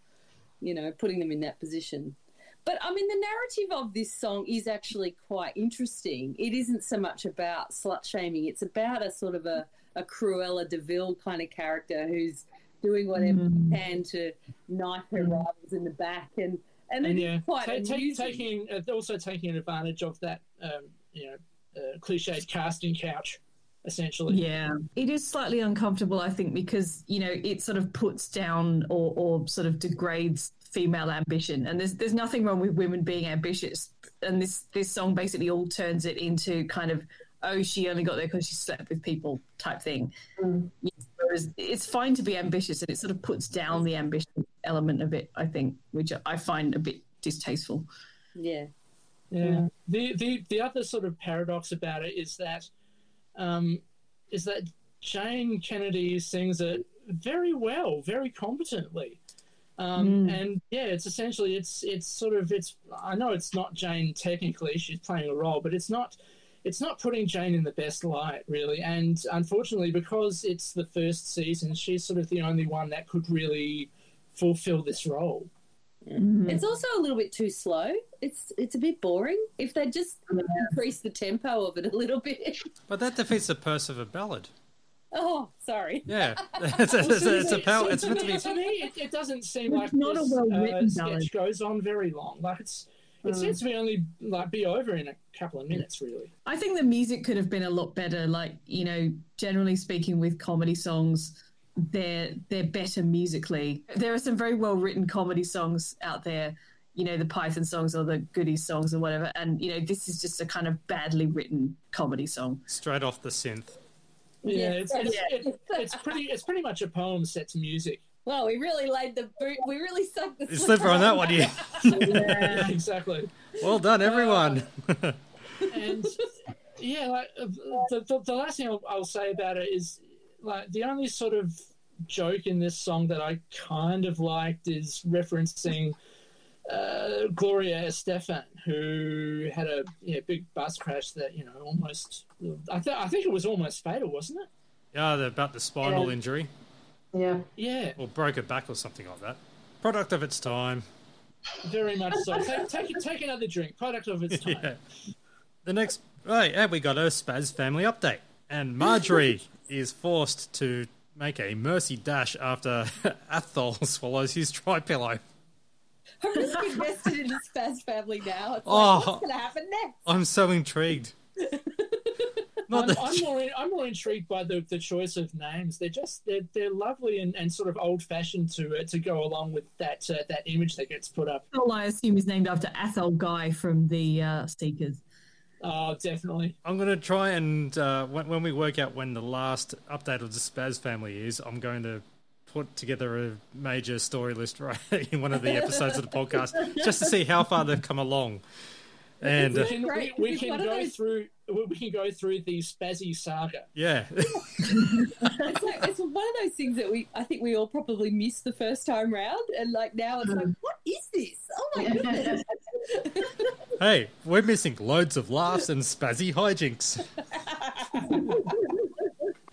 you know, putting them in that position. But I mean, the narrative of this song is actually quite interesting. It isn't so much about slut shaming, it's about a sort of a, a Cruella de Vil kind of character who's doing whatever he can to knife her rivals in the back. And, and, and it's yeah, quite ta- ta- taking uh, also taking advantage of that, um, you know, uh, cliched casting couch, essentially. Yeah, it is slightly uncomfortable, I think, because you know it sort of puts down or, or sort of degrades female ambition, and there's there's nothing wrong with women being ambitious, and this this song basically all turns it into kind of oh she only got there because she slept with people type thing. Whereas it's fine to be ambitious, and it sort of puts down the ambition element of it, I think, which I find a bit distasteful. Yeah. Yeah. The, the the other sort of paradox about it is that um, is that Jane Kennedy sings it very well, very competently. Um, And yeah, it's essentially it's it's sort of it's. I know it's not Jane technically; she's playing a role, but it's not it's not putting Jane in the best light really. And unfortunately, because it's the first season, she's sort of the only one that could really fulfill this role. It's also a little bit too slow. It's it's a bit boring. If they just increase the tempo of it a little bit. But that defeats the purpose of a ballad. Oh, sorry. Yeah. it's, a, it's, a, it's a pal- See, it's to meant to me, be. to me, it, it doesn't seem It's like not a well-written uh, sketch goes on very long. Like it's it Hmm. seems to be only like be over in a couple of minutes, really. I think the music could have been a lot better. Like you know, generally speaking, with comedy songs, they're they're better musically. There are some very well written comedy songs out there. You know, the Python songs or the Goodies songs or whatever. And you know, this is just a kind of badly written comedy song. Straight off the synth. Yeah, Yeah. it's it's, It, it's pretty it's pretty much a poem set to music. Well, we really laid the boot. We really sucked the You slipper on that one, yeah. Yeah, exactly. Well done, everyone. and yeah, like uh, the, the, the last thing I'll, I'll say about it is like the only sort of joke in this song that I kind of liked is referencing uh, Gloria Estefan, who had a yeah, big bus crash that you know almost I, th- I think it was almost fatal, wasn't it? yeah, they're about the spinal Yeah. injury. Yeah. Yeah, Or broke a back or something like that. Product of its time. very much so. Take take, take another drink. Product of its time. Yeah. The next, right, and we got a Spaz family update. And Marjorie is forced to make a mercy dash after Athol swallows his tri pillow. I'm just invested in the Spaz family now. It's like, Oh. what's going to happen next? I'm so intrigued. Not I'm, that, I'm more I'm more intrigued by the, the choice of names. They're just they're, they're lovely and, and sort of old fashioned to uh, to go along with that uh, that image that gets put up. Athol, I assume, is named after Athol Guy from the uh, Seekers. Oh, definitely. I'm going to try and, uh, when, when we work out when the last update of the Spaz family is, I'm going to put together a major story list right in one of the episodes of the podcast just to see how far they've come along. And uh, We can, we, we can go those- through we can go through the Spazzy saga. yeah, It's, like, it's one of those things that we, I think we all probably missed the first time round, and like now it's like, what is this? Oh my goodness! hey, we're missing loads of laughs and spazzy hijinks.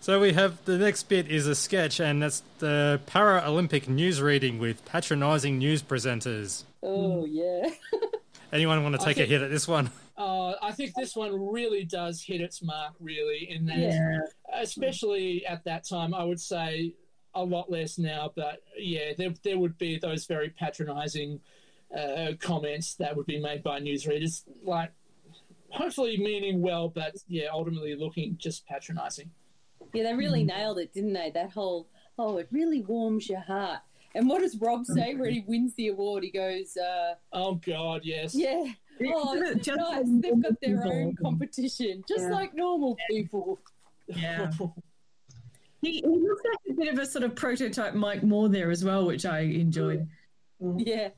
so we have the next bit is a sketch, and that's the Paralympic news reading with patronising news presenters. oh yeah. Anyone want to take a hit at this one? Uh, I think this one really does hit its mark, really, in that, Yeah. especially at that time, I would say a lot less now, but yeah, there, there would be those very patronising uh, comments that would be made by newsreaders. Like, hopefully meaning well, but yeah, ultimately looking just patronising. Yeah, they really nailed it, didn't they? That whole, oh, it really warms your heart. And what does Rob say when he wins the award? He goes, uh, Oh God, yes. yeah, oh, Isn't it's just nice. like They've got their own people? competition, just Yeah. like normal people. Yeah. He, he looks like a bit of a sort of prototype Mike Moore there as well, which I enjoyed. Yeah.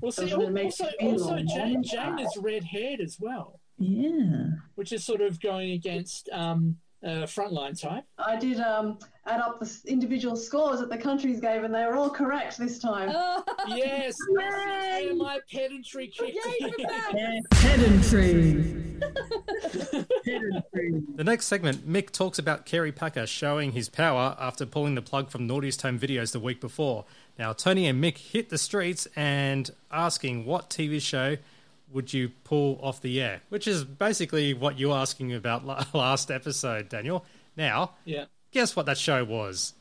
Well, see, Doesn't it make also, you also Jane. Jane is red-haired as well, Yeah. which is sort of going against um, uh, frontline type. I did um, add up the individual scores that the countries gave, and they were all correct this time. Oh, Yes, Yay! yeah, my pedantry kicked Yay for in. that! yeah. Pedantry. Pedantry. The next segment, Mick talks about Kerry Packer showing his power after pulling the plug from Naughtiest Home Videos the week before. Now, Tony and Mick hit the streets and asking what TV show would you pull off the air, which is basically what you were asking about last episode, Daniel. Now, Yeah. guess what that show was?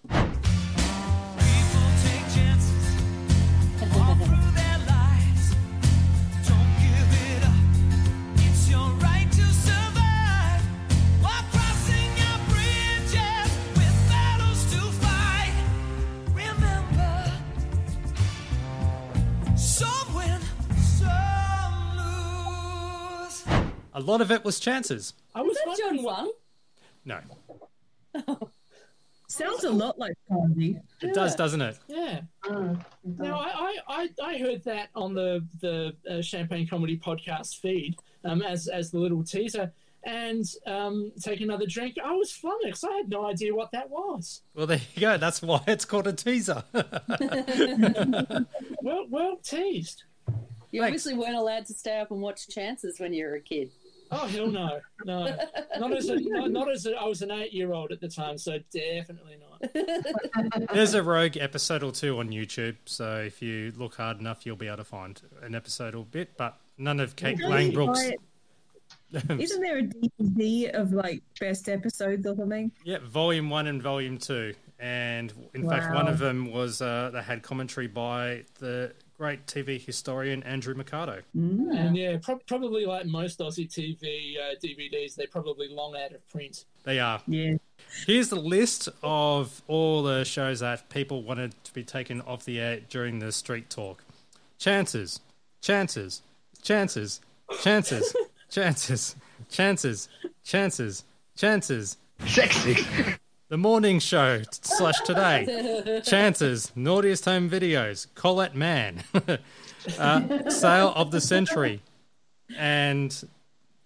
A lot of it was chances. I was Is that John wondering what- Wang? No, Sounds a lot like Fonzie. it does, doesn't it? Yeah. Mm. No, I, I, I, I heard that on the the uh, Champagne Comedy podcast feed um, as as the little teaser, and um, take another drink. I was flummoxed. I had no idea what that was. Well, there you go. That's why it's called a teaser. Well, well teased. You Thanks. obviously weren't allowed to stay up and watch Chances when you were a kid. Oh hell no, no, not as a, not, not as a, I was an eight year old at the time, so definitely not. There's a rogue episode or two on YouTube, so if you look hard enough, you'll be able to find an episode or bit, but none of Kate Langbrooks. Isn't there a DVD of like best episodes or something? Yeah, volume one and volume two, and in fact, one of them was uh, they had commentary by the great TV historian Andrew Mercado. And yeah, pro- probably like most Aussie TV uh, DVDs, they're probably long out of print. They are. Yeah. Here's the list of all the shows that people wanted to be taken off the air during the street talk. Chances, chances, chances, chances, chances, chances, chances, chances. Sexy. The morning show slash today. Chances, naughtiest home videos, Colette Mann, uh, sale of the century, and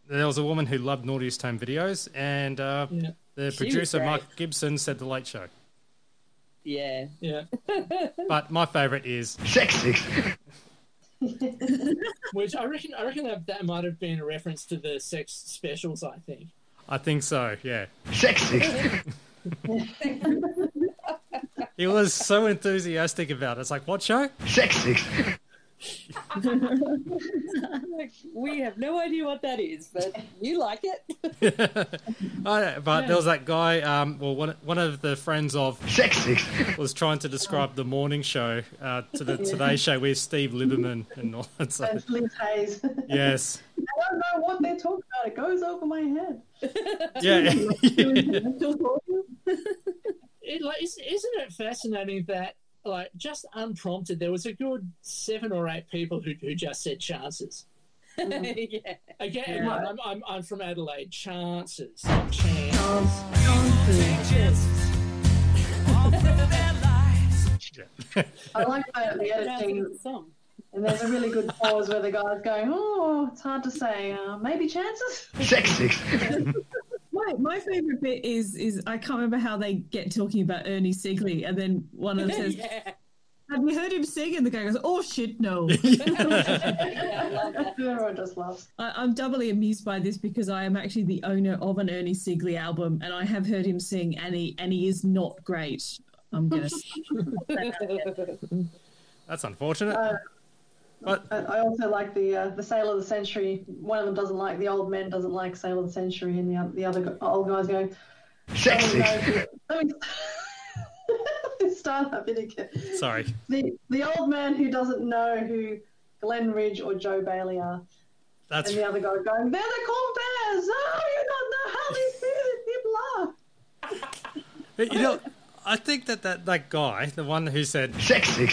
there was a woman who loved naughtiest home videos, and uh, Yeah. the She producer Mark. Gibson said the Late Show. Yeah. Yeah, But my favourite is Sexy. which I reckon I reckon that that might have been a reference to the sex specials. I think. I think so, yeah. Sexy. He was so enthusiastic about it. It's like, what show? Sexy. Like, we have no idea what that is, but you like it. I, but there was that guy, um, well, one, one of the friends of Sexy. was trying to describe the morning show uh, to the Today Show with Steve Liebmann and all that. So, And Liz Hayes. Yes. I don't know what they're talking about. It goes over my head. Yeah. It, like, isn't it fascinating that like just unprompted, there was a good seven or eight people who who just said chances. yeah. Again, Yeah. I'm, I'm I'm from Adelaide. Chances, not chances. I like the, the editing, song. and there's a really good pause where the guy's going, "Oh, it's hard to say. Uh, maybe chances." Sexy. My, my favorite bit is is I can't remember how they get talking about Ernie Sigley, and then one of them says, yeah. "Have you heard him sing?" And the guy goes, "Oh shit, no." yeah, I love that. Everyone just laughs. I, I'm doubly amused by this because I am actually the owner of an Ernie Sigley album, and I have heard him sing, and he and he is not great. I'm gonna. That's unfortunate. Uh, But I also like the uh, the Sale of the Century. One of them doesn't like the old man doesn't like Sale of the Century, and the other, the other old guy's going. Sexy. Let me, start that bit again. sorry. The the old man who doesn't know who Glenn Ridge or Jo Bailey are. That's and the other guy going, "They're the Corvairs! Oh, you don't know how these people are." you know. I think that, that that guy, the one who said Sexy.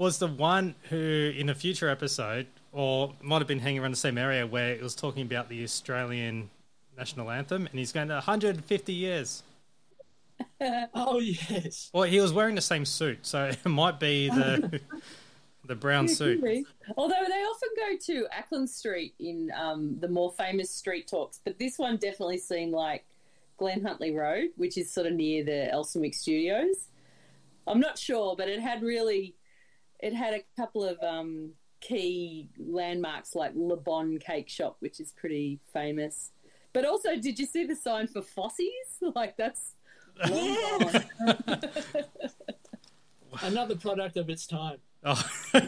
Was the one who, in a future episode, or might have been hanging around the same area, where it was talking about the Australian national anthem, and he's going to 150 years. Oh yes. Well, he was wearing the same suit, so it might be the the brown suit. Although they often go to Acland Street in um, the more famous street talks, but this one definitely seemed like Glen Huntly Road, which is sort of near the Elswick Studios. I'm not sure, but it had really, it had a couple of um, key landmarks like Le Bon Cake Shop, which is pretty famous. But also, did you see the sign for Fossies? Like that's long. Another product of its time. Oh,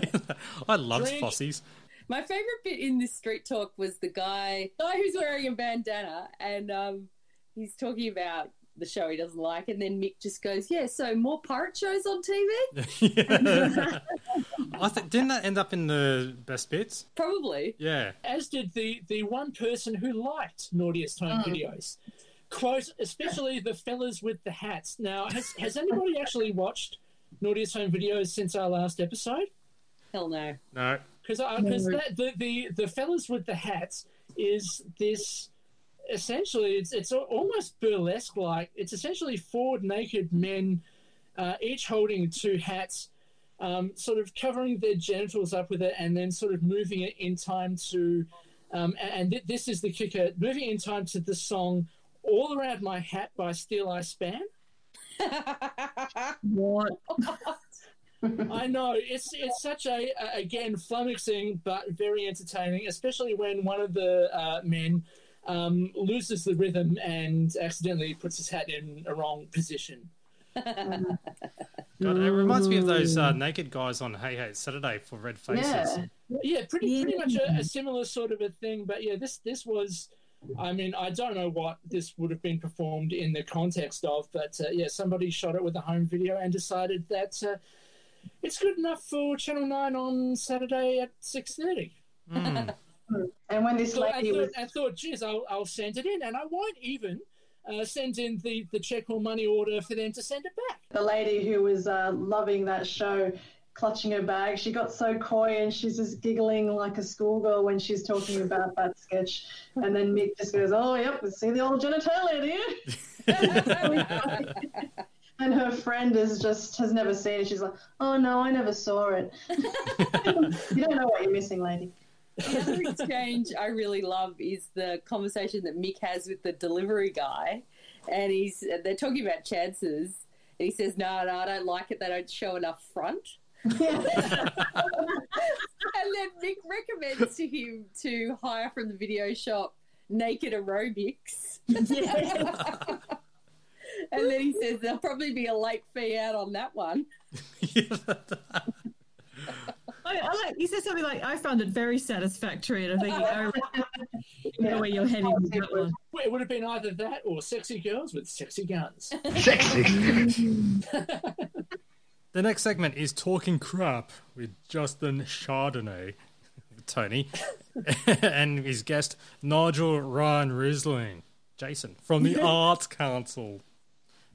I loved Drink. Fossies. My favorite bit in this street talk was the guy, guy who's wearing a bandana, and um, he's talking about the show he doesn't like, and then Mick just goes, "Yeah, so more pirate shows on TV." I think didn't that end up in the best bits? Probably. Yeah. As did the the one person who liked Naughtiest Home mm. Videos. Quote, especially the fellas with the hats. Now, has has anybody actually watched Naughtiest Home Videos since our last episode? Hell no. No. Because uh, because that the, the the fellas with the hats is this essentially it's it's almost burlesque like it's essentially four naked men uh, each holding two hats um, sort of covering their genitals up with it and then sort of moving it in time to um, and th- this is the kicker moving in time to the song all around my hat by Steeleye Span What? I know it's it's such a, a again flummoxing but very entertaining, especially when one of the uh, men um, loses the rhythm and accidentally puts his hat in a wrong position. God, it reminds me of those uh, naked guys on Hey Hey Saturday for Red Faces. Yeah. Yeah, pretty pretty much a, a similar sort of a thing. But yeah, this this was. I mean, I don't know what this would have been performed in the context of, but uh, yeah, somebody shot it with a home video and decided that uh, it's good enough for Channel Nine on Saturday at six thirty. Mm. And when this So I lady thought, was, I thought, geez, I'll, I'll send it in, and I won't even uh, send in the, the check or money order for them to send it back. the lady who was uh, loving that show, clutching her bag, she got so coy and she's just giggling like a schoolgirl when she's talking about that sketch. And then Mick just goes, "Oh, yep, see the old genitalia, do you?" and her friend is just has never seen it. She's like, "Oh no, I never saw it." you don't know what you're missing, lady. The other exchange I really love is the conversation that Mick has with the delivery guy, and he's they're talking about chances. And he says, "No, no, I don't like it. They don't show enough front." and then Mick recommends to him to hire from the video shop naked aerobics. and then he says there'll probably be a late fee out on that one. I, I like, he said something like, I found it very satisfactory. And I'm thinking, oh, you know where you're heading with that one. Well, It would have been either that or sexy girls with sexy guns. Sexy. The next segment is Talking Crap with Justin Chardonnay, Tony, and his guest Nigel Ryan Risling, Jason, from the Arts Council.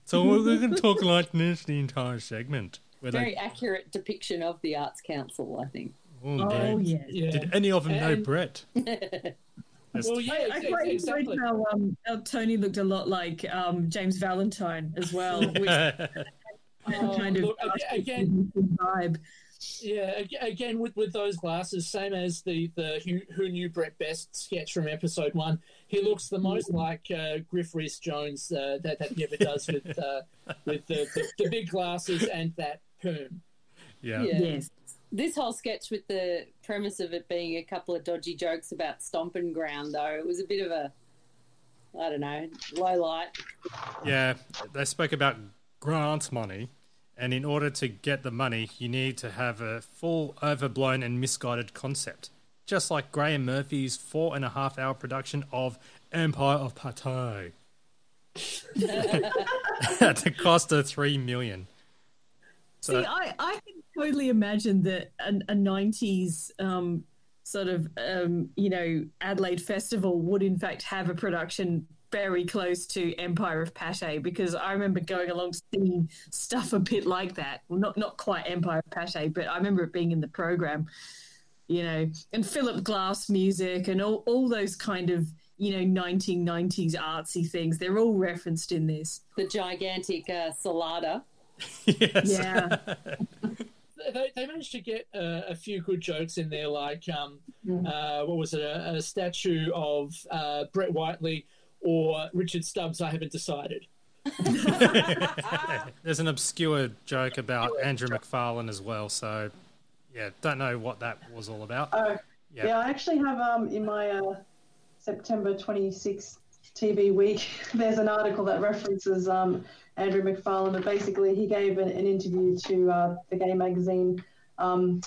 So we're going to talk like this the entire segment. Where Very they, accurate depiction of the Arts Council, I think. oh, Oh, did, yeah. Yeah. did any of them know Brett? Well, yeah, I, I ex- quite exactly. enjoyed how, um, how Tony looked a lot like um, James Valentine as well, which kind of look, ag- again- vibe. Yeah, again with, with those glasses, same as the the who, who knew Brett Best sketch from episode one. He looks the most like uh, Griff Rhys Jones uh, that that he ever does with uh, with the, the, the big glasses and that perm. yeah. Yeah. Yes. This whole sketch with the premise of it being a couple of dodgy jokes about stomping ground, though, it was a bit of a, I don't know, low light. Yeah, they spoke about grant money, and in order to get the money, you need to have a full, overblown, and misguided concept. Just like Graeme Murphy's four and a half hour production of Empire of Pate. At the cost of three million. So, See, I, I can totally imagine that a, a 90s um, sort of um, you know Adelaide Festival would in fact have a production very close to Empire of Pate because I remember going along seeing stuff a bit like that. Well, not not quite Empire of Pate, but I remember it being in the program. You know, and Philip Glass music and all, all those kind of you know 1990s artsy things. They're all referenced in this. The gigantic uh, Salada. yes. Yeah, They, they managed to get uh, a few good jokes in there, like um, Mm. uh, what was it, a, a statue of uh, Brett Whiteley or Richard Stubbs? I haven't decided. There's an obscure joke about Andrew McFarlane as well. So, yeah, don't know what that was all about. Oh, Yeah. yeah. I actually have um in my uh, September 26th TV week. There's an article that references um Andrew McFarlane, but basically he gave an, an interview to uh, the gay magazine um,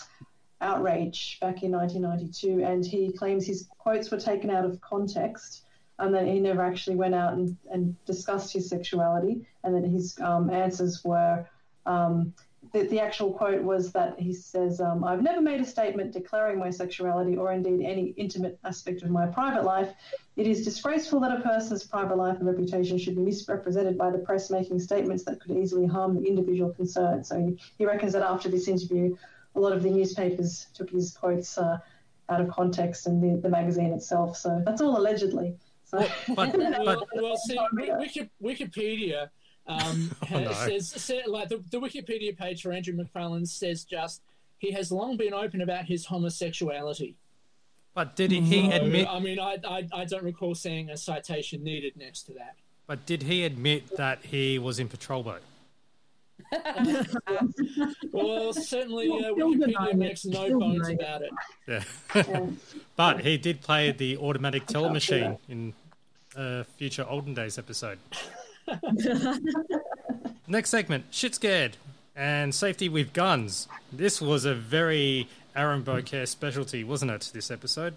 Outrage back in 1992, and he claims his quotes were taken out of context. And that he never actually went out and, and discussed his sexuality, and that his um, answers were um, the, the actual quote was that he says, um, I've never made a statement declaring my sexuality or indeed any intimate aspect of my private life. It is disgraceful that a person's private life and reputation should be misrepresented by the press making statements that could easily harm the individual concerned. So he, he reckons that after this interview, a lot of the newspapers took his quotes uh, out of context and the, the magazine itself. So that's all allegedly. So, But, Well, but well see, Wikipedia um, Oh, no. says, says like the, the Wikipedia page for Andrew McFarlane says just he has long been open about his homosexuality. but did he So, admit? I mean, I, I I don't recall seeing a citation needed next to that. But did he admit that he was in patrol boat? Well, certainly uh, Wikipedia makes no Still bones denying it. about it. Yeah. yeah. but he did play the automatic teller machine in a future Olden Days episode. Next segment, shit scared and safety with guns. This was a very Aaron Beaucaire specialty, wasn't it? This episode.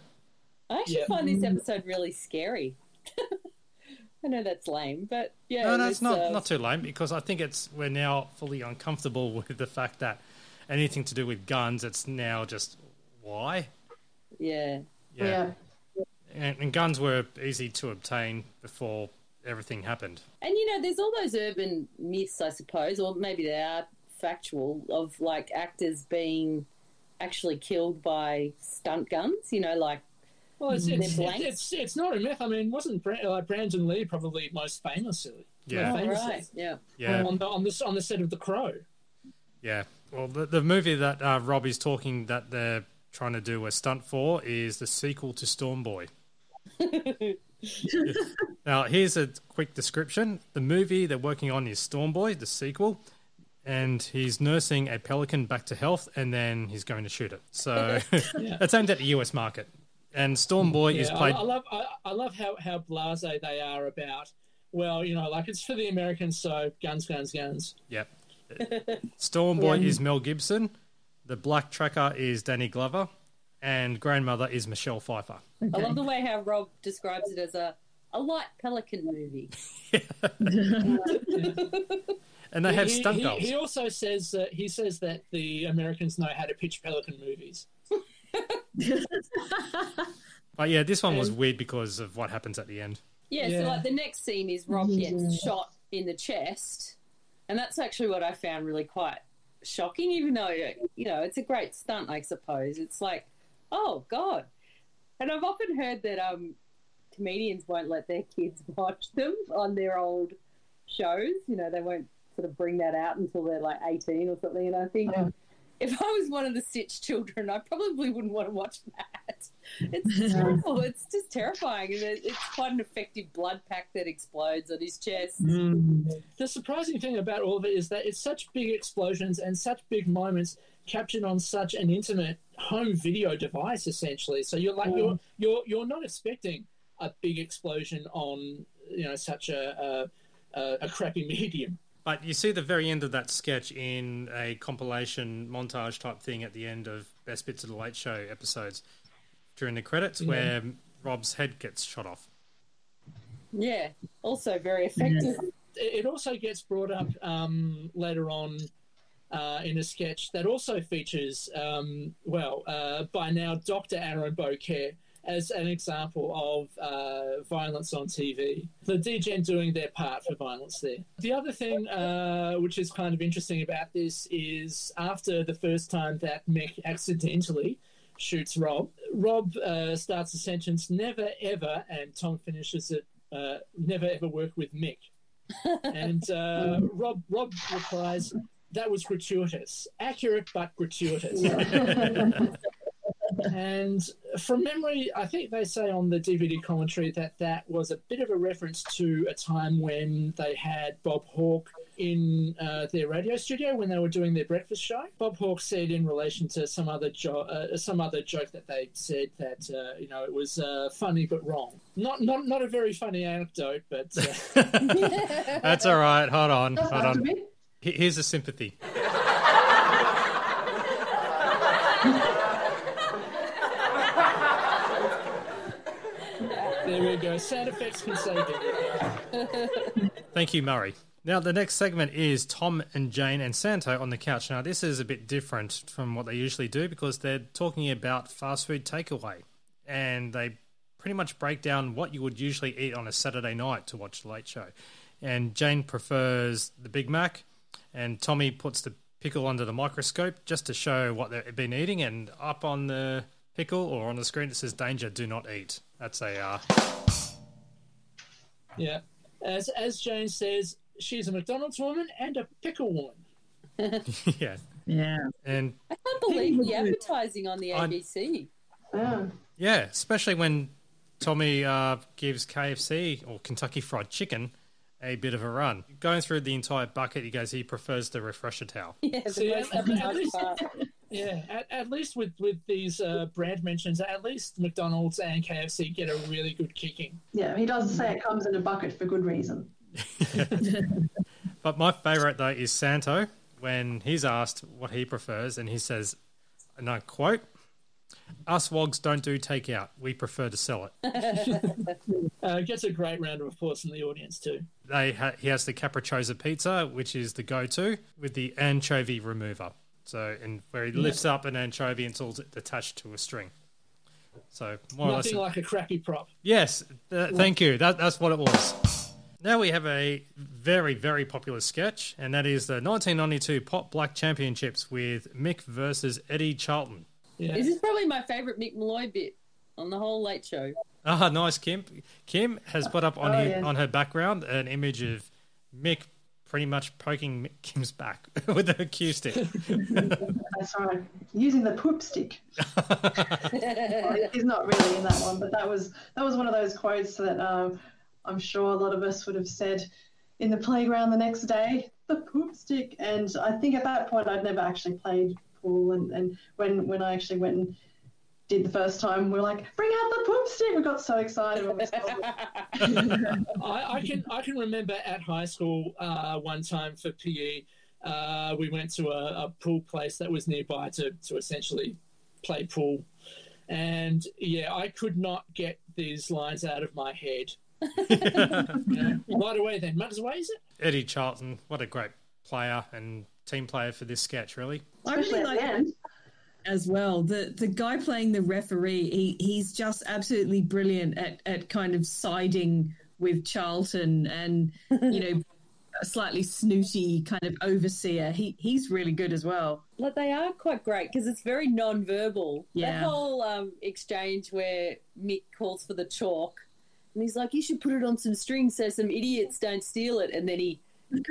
I actually Yeah. find this episode really scary. I know that's lame, but yeah. No, no, it's not uh, not too lame because I think it's we're now fully uncomfortable with the fact that anything to do with guns, it's now just why. Yeah. yeah. And, and guns were easy to obtain before everything happened. And you know, there's all those urban myths, I suppose, or maybe they are factual, of like actors being actually killed by stunt guns. You know, like Well, it's They're it's, it's, it's not a myth. I mean, wasn't Bra- uh, Brandon Lee probably most famously? Yeah. oh, famously right, yeah. Yeah, on the on the on the set of The Crow. yeah. Well, the, the movie that uh, Rob is talking that they're trying to do a stunt for is the sequel to Storm Boy. Now, here's a quick description. The movie they're working on is Storm Boy, the sequel, and he's nursing a pelican back to health, and then he's going to shoot it. So it's aimed at the US market. And Storm Boy is Yeah, I, played. I love I, I love how how blasé they are about. Well, you know, like it's for the Americans, so guns, guns, guns. Yep. Storm Boy um, is Mel Gibson. The Black Tracker is Danny Glover. And Grandmother is Michelle Pfeiffer. I love the way how Rob describes it as a a light pelican movie. And they have he, stunt he, he also says uh, he says that the Americans know how to pitch Pelican movies. But yeah, this one was weird because of what happens at the end. Yeah, Yeah. so like the next scene is Rob gets shot in the chest, and that's actually what I found really quite shocking. Even though you know it's a great stunt, I suppose it's like, oh god. And I've often heard that um, comedians won't let their kids watch them on their old shows. You know, they won't sort of bring that out until they're like eighteen or something. And I think. Yeah. If I was one of the Sitch children, I probably wouldn't want to watch that. It's terrible. It's just terrifying, and it's quite an effective blood pack that explodes on his chest. The surprising thing about all of it is that it's such big explosions and such big moments captured on such an intimate home video device, essentially. So you're like you're you're you're not expecting a big explosion on you know such a a, a, a crappy medium. But you see the very end of that sketch in a compilation montage type thing at the end of Best Bits of the Late Show episodes during the credits where Rob's head gets shot off. Yeah, also very effective. It it also gets brought up um, later on uh, in a sketch that also features, um, well, uh, by now, Dr. Aaron Beaucaire as an example of uh, violence on TV. The DGen doing their part for violence there. The other thing uh, which is kind of interesting about this is after the first time that Mick accidentally shoots Rob, Rob uh, starts a sentence, never ever, and Tom finishes it, uh, never ever work with Mick. and uh, Rob, Rob replies, that was gratuitous. Accurate, but gratuitous. and from memory, I think they say on the DVD commentary that that was a bit of a reference to a time when they had Bob Hawke in uh, their radio studio when they were doing their breakfast show. Bob Hawke said in relation to some other jo- uh, some other joke that they said that uh, you know it was uh, funny but wrong. Not not not a very funny anecdote, but uh, That's all right. Hold on. Hold on. Here's a sympathy. there we go. Sound effects can save it. Thank you, Murray. Now, the next segment is Tom and Jane and Santo on the couch. Now, this is a bit different from what they usually do because they're talking about fast food takeaway. And they pretty much break down what you would usually eat on a Saturday night to watch the late show. And Jane prefers the Big Mac, and Tommy puts the pickle under the microscope just to show what they've been eating. And up on the pickle or on the screen, it says danger, do not eat. That's a. Uh, Yeah. As as Jane says, she's a McDonald's woman and a pickle woman. yeah. Yeah. And I can't believe the advertising on the I- ABC. Yeah. Yeah, especially when Tommy uh, gives KFC or Kentucky Fried Chicken a bit of a run. Going through the entire bucket, he goes he prefers the refresher towel. Yeah, the See, at- at least- Yeah, at, at least with with these uh, brand mentions, at least McDonald's and KFC get a really good kicking. Yeah, he does say it comes in a bucket for good reason. But my favourite though is Santo when he's asked what he prefers, and he says, and I quote, "Us wogs don't do takeout. We prefer to sell it." Uh, gets a great round of applause from the audience too. They ha- he has the capricciosa pizza, which is the go-to with the anchovy remover. So, and where he lifts up an anchovy until it's attached to a string. So more or less, Nothing like a crappy prop. yes. th- thank you. That, that's what it was. Now we have a very very popular sketch, and that is the 1992 Pot Black Championships with Mick versus Eddie Charlton. Yeah. This is probably my favourite Mick Molloy bit on the whole Late Show. Ah, nice, Kim. Kim has put up on Oh, her, yeah. on her background an image of Mick pretty much poking Kim's back with a cue stick. That's right. Using the poop stick. He's not really in that one, but that was that was one of those quotes that um, I'm sure a lot of us would have said in the playground the next day. The poop stick, and I think at that point I'd never actually played pool, and, and when when I actually went and did the first time, we are like, bring out the poop stick. We got so excited when we. I, I can I can remember at high school uh, one time for PE, uh, we went to a, a pool place that was nearby to to essentially play pool, and yeah, I could not get these lines out of my head. You know, right away, then, Mutters away, is it? Eddie Charlton, what a great player and team player for this sketch, really. I really like the end. as well. The the guy playing the referee, he he's just absolutely brilliant at at kind of siding with Charlton and you know a slightly snooty kind of overseer. He he's really good as well. Like they are quite great because it's very non-verbal. Yeah. That whole um, exchange where Mick calls for the chalk, and he's like, "You should put it on some strings so some idiots don't steal it," and then he Sticks it in he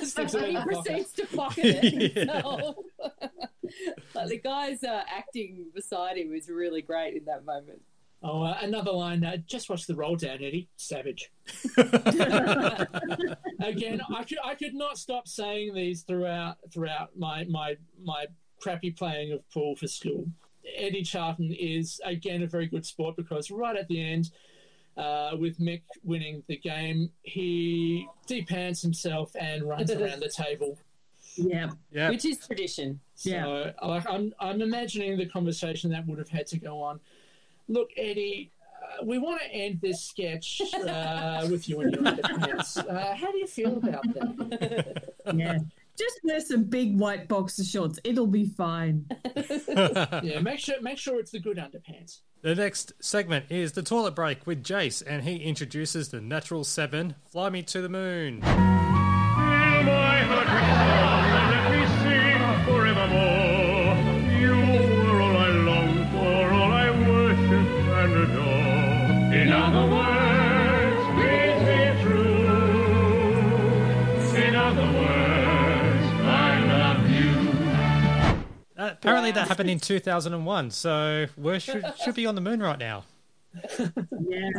the proceeds to pocket it himself. like the guy's uh, acting beside him is really great in that moment. Oh, uh, another line. Uh, just watch the roll down, Eddie. Savage. Again, I could I could not stop saying these throughout throughout my my my crappy playing of pool for school. Eddie Charlton is again a very good sport because right at the end, uh, with Mick winning the game, he depants himself and runs around the table. Yeah, Yeah, Which is tradition. So, Yeah. like, I'm I'm imagining the conversation that would have had to go on. Look, Eddie, uh, we want to end this sketch uh, with you in your underpants. Uh, how do you feel about that? yeah. Just wear some big white boxer shorts. It'll be fine. yeah, make sure make sure it's the good underpants. The next segment is the toilet break with Jace, and he introduces the Natural Seven, Fly Me to the Moon. my heart with Uh, apparently, that happened in 2001, so we should, should be on the moon right now. Yeah.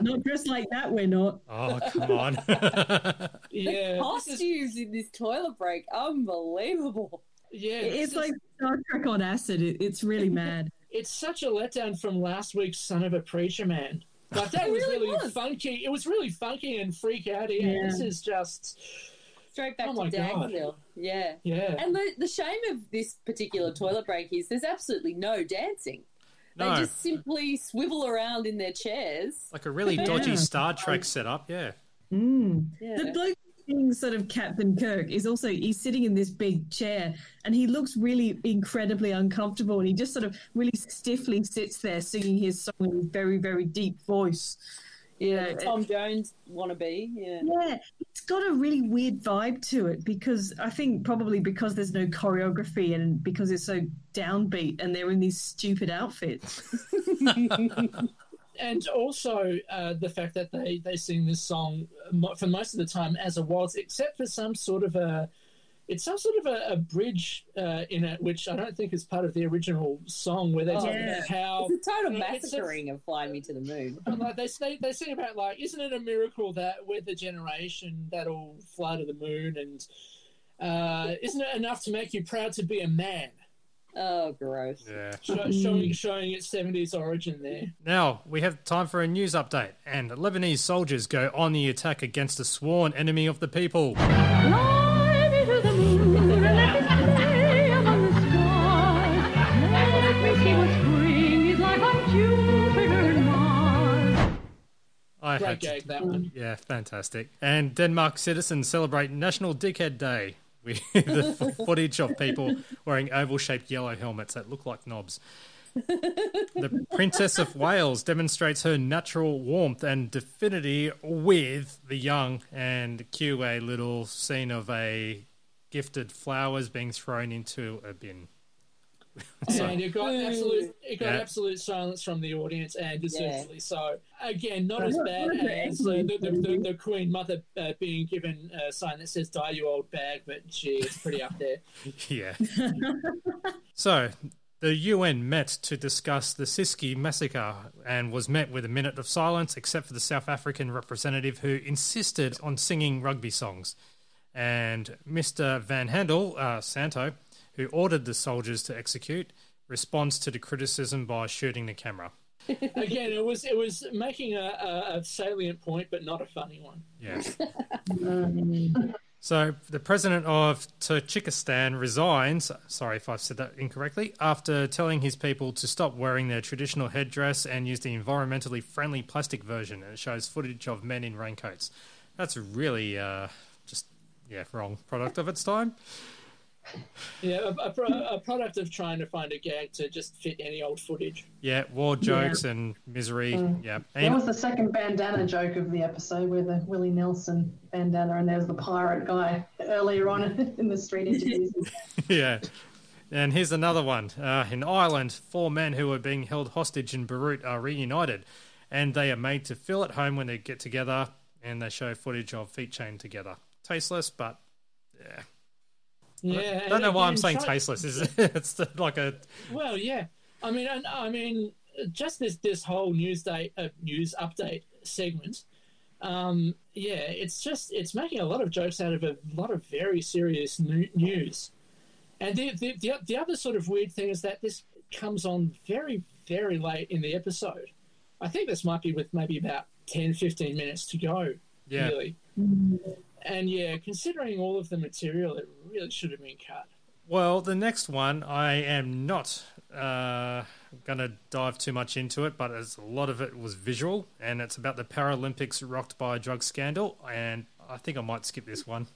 Not dressed like that, we're not. Oh, come on. Yeah, this is- Costumes in this toilet break, unbelievable. yeah. It's this is- like Star Trek on acid. It, it's really mad. it's such a letdown from last week's Son of a Preacher Man. Like that It was really really was. funky. It was really funky and freak out. Yeah, Yeah. this is just Straight back Oh to God. Dagsville. Yeah. yeah. And the, the shame of this particular toilet break is there's absolutely no dancing. No, They just simply swivel around in their chairs. like a really dodgy Yeah. Star Trek setup, yeah. Mm. Yeah. The bloke being sort of Captain Kirk is also he's sitting in this big chair and he looks really incredibly uncomfortable and he just sort of really stiffly sits there singing his song in a very very deep voice. Know, Tom Jones wannabe. Yeah. yeah, it's got a really weird vibe to it because I think probably because there's no choreography and because it's so downbeat and they're in these stupid outfits. and also uh, the fact that they, they sing this song for most of the time as a waltz, except for some sort of a it's some sort of a, a bridge uh, in it, which I don't think is part of the original song, where they talk yeah. about how It's a total you know, massacring of Fly Me to the Moon. like they, they they sing about like, isn't it a miracle that we're the generation that'll fly to the moon, and uh, isn't it enough to make you proud to be a man? Oh, gross. Yeah. Show, showing showing its seventies origin there. Now, we have time for a news update, and Lebanese soldiers go on the attack against a sworn enemy of the people. Fly I Great had to- that one. Yeah, fantastic. And Denmark citizens celebrate National Dickhead Day with the footage of people wearing oval shaped yellow helmets that look like knobs. the Princess of Wales demonstrates her natural warmth and affinity with the young, and cue a little scene of a gifted flowers being thrown into a bin. and it got absolute it got Yeah. absolute silence from the audience, and Yeah. deservedly so. Again, not as bad as uh, the, the, the, the Queen Mother uh, being given a sign that says "Die, you old bag," but gee, it's pretty up there. Yeah. so, the UN met to discuss the Ciskei massacre and was met with a minute of silence, except for the South African representative who insisted on singing rugby songs. And Mr. Van Handel, uh, Santo, who ordered the soldiers to execute, responds to the criticism by shooting the camera. Again, it was it was making a, a, a salient point, but not a funny one. Yeah. So the president of Tajikistan resigns. Sorry if I've said that incorrectly. After telling his people to stop wearing their traditional headdress and use the environmentally friendly plastic version, and it shows footage of men in raincoats. That's really uh, just yeah wrong product of its time. Yeah, a, a, pro, a product of trying to find a gag to just fit any old footage. Yeah, war jokes and misery. Yeah, That and was the second bandana joke of the episode, where the Willie Nelson bandana, and there's the pirate guy earlier on in the street interviews. yeah. And here's another one. Uh, in Ireland, four men who were being held hostage in Beirut are reunited, and they are made to feel at home when they get together, and they show footage of feet chained together. Tasteless, but yeah. Yeah, I don't know why I'm saying try- tasteless. Is it's like a Well, yeah. I mean, and, I mean, just this this whole news day uh, news update segment. Um, yeah, it's just it's making a lot of jokes out of a lot of very serious news. And the, the the the other sort of weird thing is that this comes on very very late in the episode. I think this might be with maybe about 10, 15 minutes to go. Yeah. Really. And yeah, considering all of the material, it really should have been cut. Well, the next one, I am not uh, going to dive too much into it, but as a lot of it was visual, and it's about the Paralympics rocked by a drug scandal, and I think I might skip this one.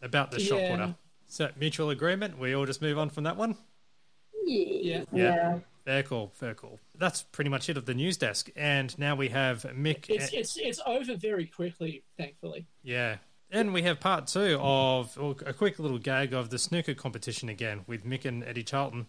about the shot Yeah. putter. So mutual agreement. We all just move on from that one. Yeah. Yeah. Very cool. Very cool. That's pretty much it of the news desk. And now we have Mick. It's it's it's over very quickly, thankfully. Yeah. And we have part two of or a quick little gag of the snooker competition again with Mick and Eddie Charlton.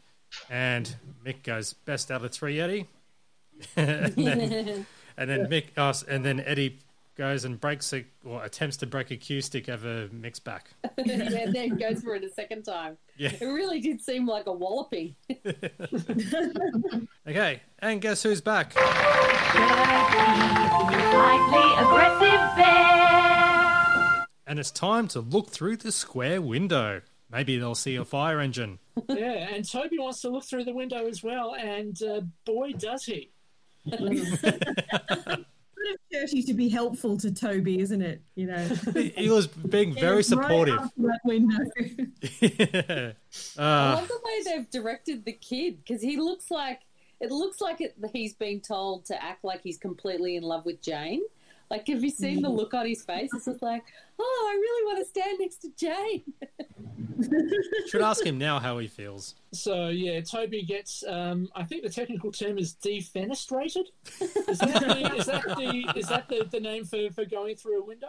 And Mick goes best out of three, Eddie. and then, and then Mick, uh, and then Eddie goes and breaks a, or attempts to break a cue stick over Mick's back. yeah, then goes for it a second time. Yeah. It really did seem like a walloping. Okay, and guess who's back? Slightly aggressive bear. And it's time to look through the square window. Maybe they'll see a fire engine. yeah, and Toby wants to look through the window as well, and uh, boy does he. Dirty to be helpful to Toby, isn't it? You know, He he was being very Right supportive. up to that window. I Uh, love the way they've directed the kid because he looks like it looks like it, he's been told to act like he's completely in love with Jane. Like, have you seen the look on his face? It's just like, oh, I really want to stand next to Jane. should ask him now how he feels. So yeah, Toby gets. Um, I think the technical term is defenestrated. Is that the, is that, the, is that the, the name for, for going through a window?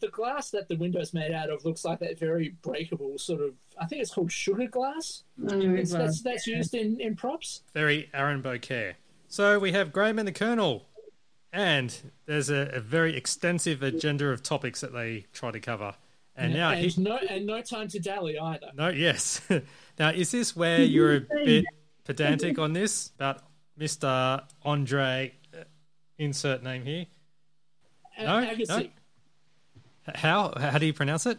The glass that the window's made out of looks like that very breakable sort of. I think it's called sugar glass. It's- that's that's used in, in props. Very Aaron Bouquet. So we have Graham and the Colonel. And there's a, a very extensive agenda of topics that they try to cover. And now and he, no and no time to dally either. No, yes. now, is this where you're a bit pedantic on this about Mr. Andre? uh, Insert name here. No, Agassi. no. How how do you pronounce it?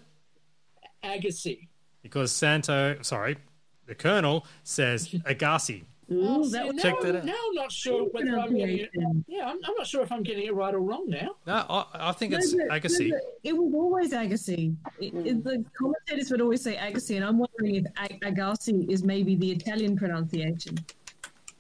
Agassi. Because Santo, sorry, the Colonel says Agassi. Oh, Ooh, see, that was now, Check that out. now I'm not sure whether I'm getting it. Yeah, I'm, I'm not sure if I'm getting it right or wrong now. No, I, I think No, it's but- Agassi. no, It was always Agassi. It, it- the commentators would always say Agassi, and I'm wondering if Ag- Agassi is maybe the Italian pronunciation.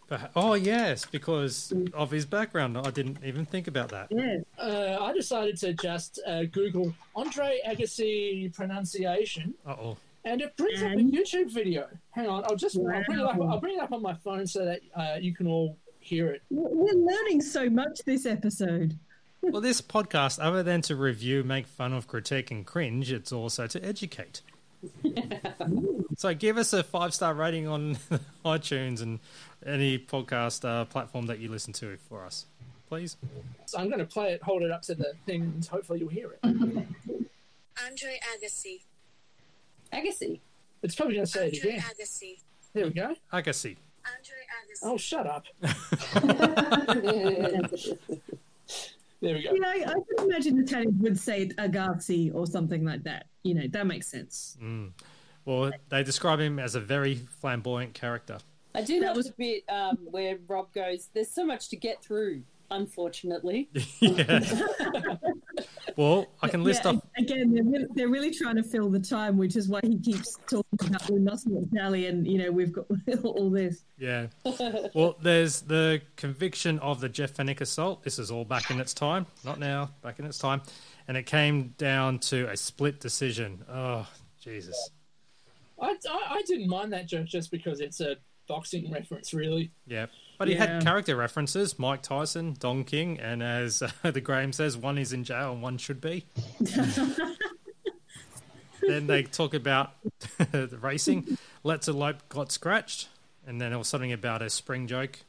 Perha- Oh yes, because of his background. I didn't even think about that. Yeah. Uh, I decided to just uh, Google Andre Agassi pronunciation, Uh oh. And it brings up a YouTube video. Hang on, I'll just I'll bring it up. I'll bring it up on my phone so that uh, you can all hear it. We're learning so much this episode. Well, this podcast, other than to review, make fun of, critique, and cringe, it's also to educate. so give us a five star rating on iTunes and any podcast uh, platform that you listen to for us, please. So I'm going to play it, hold it up to the thing, and hopefully you'll hear it. Andre Agassi. Agassi. It's probably going to say it again. Agassi. There we go. Agassi. Andre Agassi. Oh, shut up. There we go. You know, I can imagine the Italians would say Agassi or something like that. You know, that makes sense. Well, they describe him as a very flamboyant character. I do love the bit um, where Rob goes, "There's so much to get through." Unfortunately, yeah. well, I can list Yeah, off. again. They're really, they're really trying to fill the time, which is why he keeps talking about we mustn't dally, and you know we've got all this. Yeah. Well, there's the conviction of the Jeff Fenech assault. This is all back in its time, not now, back in its time, and it came down to a split decision. Oh, Jesus. I, I, I didn't mind that joke just because it's a boxing reference, really. Yeah. But he Yeah. had character references: Mike Tyson, Don King, and as uh, the Graham says, one is in jail and one should be. then they talk about the racing. Let's elope got scratched, and then it was something about a spring joke.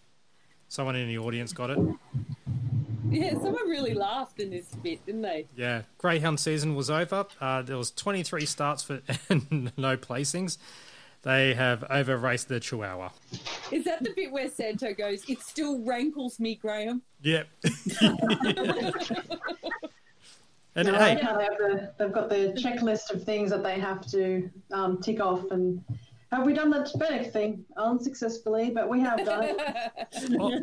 Someone in the audience got it. yeah, someone really laughed in this bit, didn't they? Yeah, Greyhound season was over. Uh, there was 23 starts for and no placings. They have over raced the Chihuahua. Is that the bit where Santo goes, "It still rankles me, Graham"? Yep. and I hey, like they have the, they've got the checklist of things that they have to um, tick off. And have we done the Fenech thing unsuccessfully? But we have done it. well,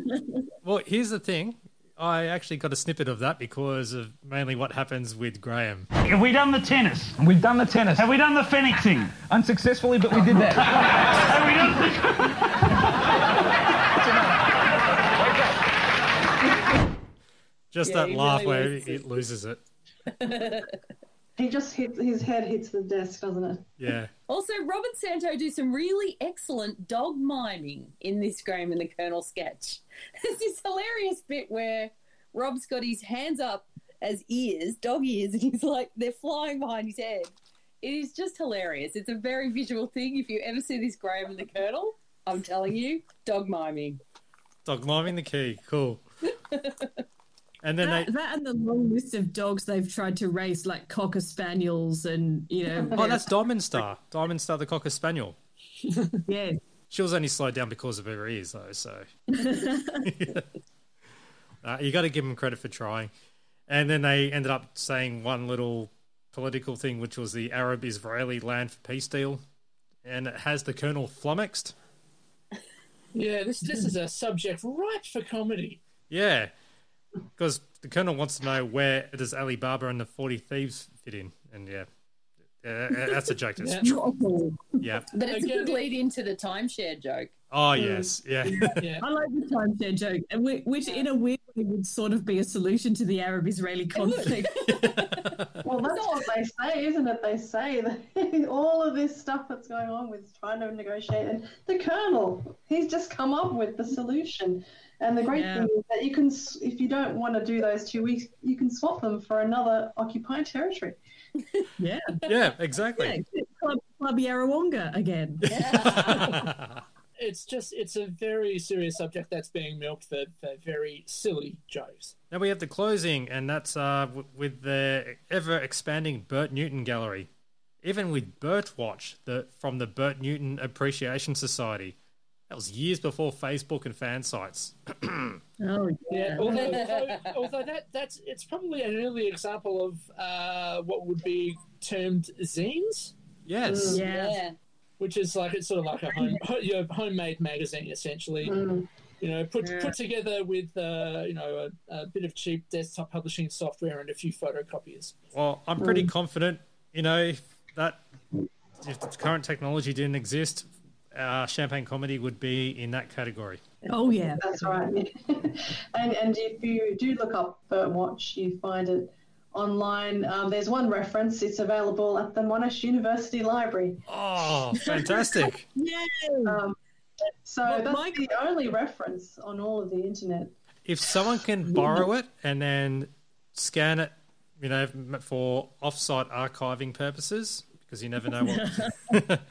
well, here's the thing. I actually got a snippet of that because of mainly what happens with Graham. Have we done the tennis? We've done the tennis. Have we done the Fenech thing? Unsuccessfully, but we did that. Have we done Just Yeah, that laugh really where loses it loses it. He just hits his head hits the desk, doesn't it? Yeah. Also, Robert Santo do some really excellent dog miming in this Graham and the Colonel sketch. There's this hilarious bit where Rob's got his hands up as ears, dog ears, and he's like, they're flying behind his head. It is just hilarious. It's a very visual thing. If you ever see this Graham and the Colonel, I'm telling you, dog miming. Dog miming the key. Cool. And then that, they. that and the long list of dogs they've tried to race, like cocker spaniels, and you know. Oh, that's Diamond Star. Diamond Star, the Cocker Spaniel. yeah. She was only slowed down because of her ears, though. So uh, you got to give them credit for trying. And then they ended up saying one little political thing, which was the Arab-Israeli land for peace deal, and it has the Colonel flummoxed. Yeah, this this is a subject ripe for comedy. Yeah, because the Colonel wants to know where does Alibaba and the Forty Thieves fit in, and yeah, yeah that's a joke. That's yeah. But it's a Again, good lead into the timeshare joke. Oh yes, mm. yeah. Yeah. I like the timeshare joke, and whi- which in a weird way would sort of be a solution to the Arab-Israeli conflict. Well, that's what they say, isn't it? They say that all of this stuff that's going on with trying to negotiate, and the colonel, he's just come up with the solution. And the great Yeah. thing is that you can, if you don't want to do those two weeks, you can swap them for another occupied territory. yeah, yeah, exactly. yeah, Club, Club Yarrawonga again. It's just it's a very serious subject that's being milked for, for very silly jokes. Now we have the closing, and that's uh, with the ever expanding Bert Newton gallery. Even with Bert Watch, the from the Bert Newton Appreciation Society. That was years before Facebook and fan sites. Oh Yeah, although, although, although that that's it's probably an early example of uh, what would be termed zines, yes. Yeah. which is like it's sort of like a home ho- your homemade magazine essentially. You know, put Yeah. put together with uh, you know a, a bit of cheap desktop publishing software and a few photocopiers. Well, I'm pretty confident, you know, that if the current technology didn't exist, uh, champagne comedy would be in that category. Oh yeah. That's right. and and if you do look up Birdwatch, you find it online. Um, there's one reference. It's available at the Monash University Library. Oh, fantastic! Yay! Um, so Well, that's my- the only reference on all of the internet. if someone can borrow it and then scan it, you know, for off-site archiving purposes, because you never know what.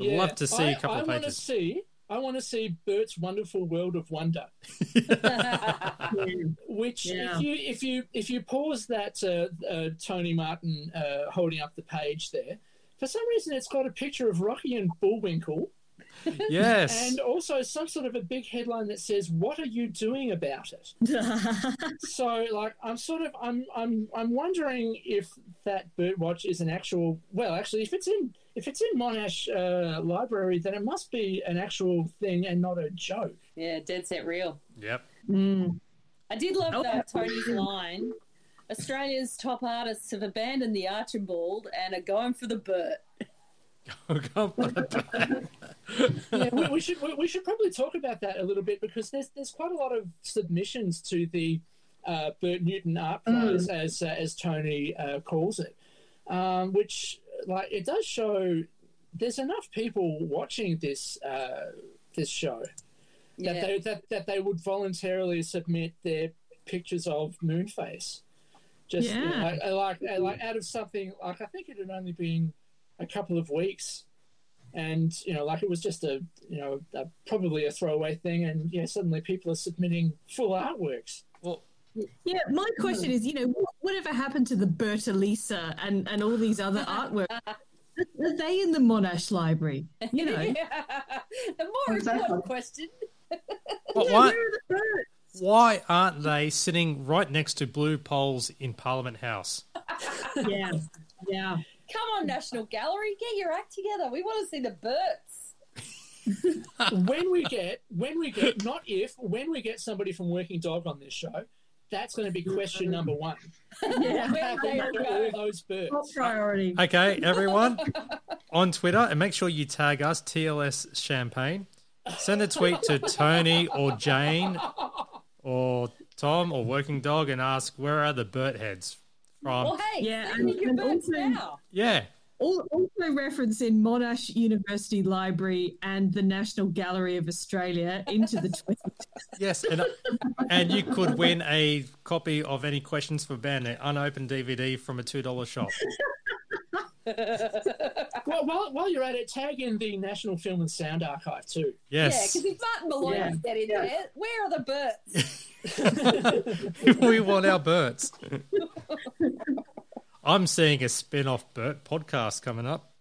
Would love to see I, a couple I of want to see. I want to see Bert's Wonderful World of Wonder. Which, Yeah. if you if you if you pause that uh, uh, Tony Martin uh, holding up the page there, for some reason it's got a picture of Rocky and Bullwinkle, Yes. and also some sort of a big headline that says, "What are you doing about it?" so, like, I'm sort of I'm I'm I'm wondering if that Birdwatch is an actual. Well, actually, if it's in if it's in Monash uh, Library, then it must be an actual thing and not a joke. Yeah, dead set real. Yep. Mm. I did love Oh. that Tony's line. Australia's top artists have abandoned the Archibald and are going for the Bert. Come yeah, we, we should we, we should probably talk about that a little bit because there's there's quite a lot of submissions to the uh, Bert Newton Art Prize as uh, as Tony uh, calls it, um, which like it does show there's enough people watching this uh, this show that Yeah. they that, that they would voluntarily submit their pictures of Moonface. Just you know, Yeah. like, uh, like uh, like out of something like I think it had only been a couple of weeks, and you know like it was just a you know a, probably a throwaway thing, and yeah suddenly people are submitting full artworks. Well, Yeah, my question is, you know, whatever happened to the Berta Lisa and, and all these other artworks? Are they in the Monash Library? You know, the more Exactly. important question. but Yeah, why, where are the birds? why aren't they sitting right next to blue poles in Parliament House? Yeah, yeah. Come on, National Gallery, get your act together. We want to see the Berts. when we get when we get not if when we get somebody from Working Dog on this show, that's going to be question number one. Yeah. What happened all those birds? Top priority. Okay, everyone on Twitter, and make sure you tag us TLS Champagne. Send a tweet to Tony or Jane or Tom or Working Dog and ask where are the Bert heads from Well, hey, Yeah, send and- your and also- now. yeah. Al- Also referencing Monash University Library and the National Gallery of Australia into the tweet. Yes, and, and you could win a copy of any questions for Ben, an unopened DVD from a two dollar shop. Well, while, while you're at it, tag in the National Film and Sound Archive too. Yes. Yeah, Yes, because if Martin Molloy Yeah. get in there, where are the birds? we want our Berts. I'm seeing a spin-off Bert podcast coming up.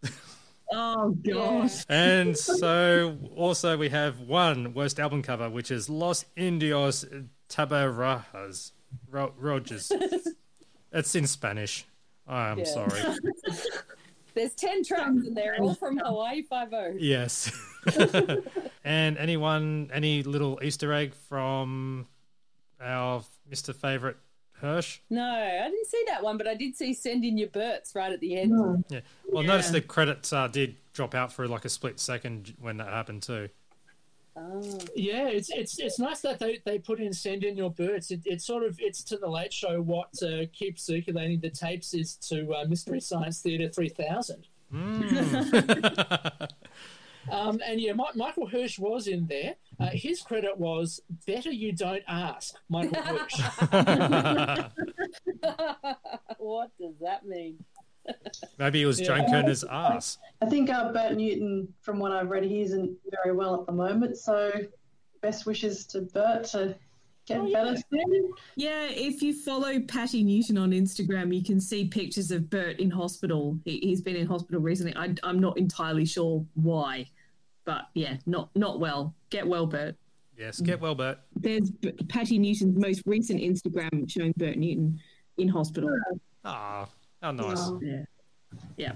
Oh god. And so also we have one worst album cover, which is Los Indios Tabajaras Ro- Rogers. it's in Spanish. I'm Yeah. sorry. There's 10 tracks and they're all from Hawaii oh. 5 Yes. and anyone, any little Easter egg from our Mr. Favorite Hirsch? No, I didn't see that one, but I did see Send in Your Birds right at the end. Yeah. Well, notice the credits uh, did drop out for like a split second when that happened too. Oh. Yeah, it's it's it's nice that they, they put in send in your birds. It, it's sort of it's to the late show what uh, keeps circulating the tapes is to uh, Mystery Science Theater three thousand. Um, and yeah, Mi- Michael Hirsch was in there. Uh, his credit was "Better You Don't Ask." Michael Hirsch. what does that mean? Maybe it was Joan Yeah. Kirner's ass. I think uh, Bert Newton, from what I've read, he isn't very well at the moment. So, best wishes to Bert to get better soon. Yeah, if you follow Patty Newton on Instagram, you can see pictures of Bert in hospital. He, he's been in hospital recently. I, I'm not entirely sure why, but yeah, not not well. Get well, Bert. Yes, get well, Bert. There's B- Patty Newton's most recent Instagram showing Bert Newton in hospital. Ah, how nice. Yeah, yeah.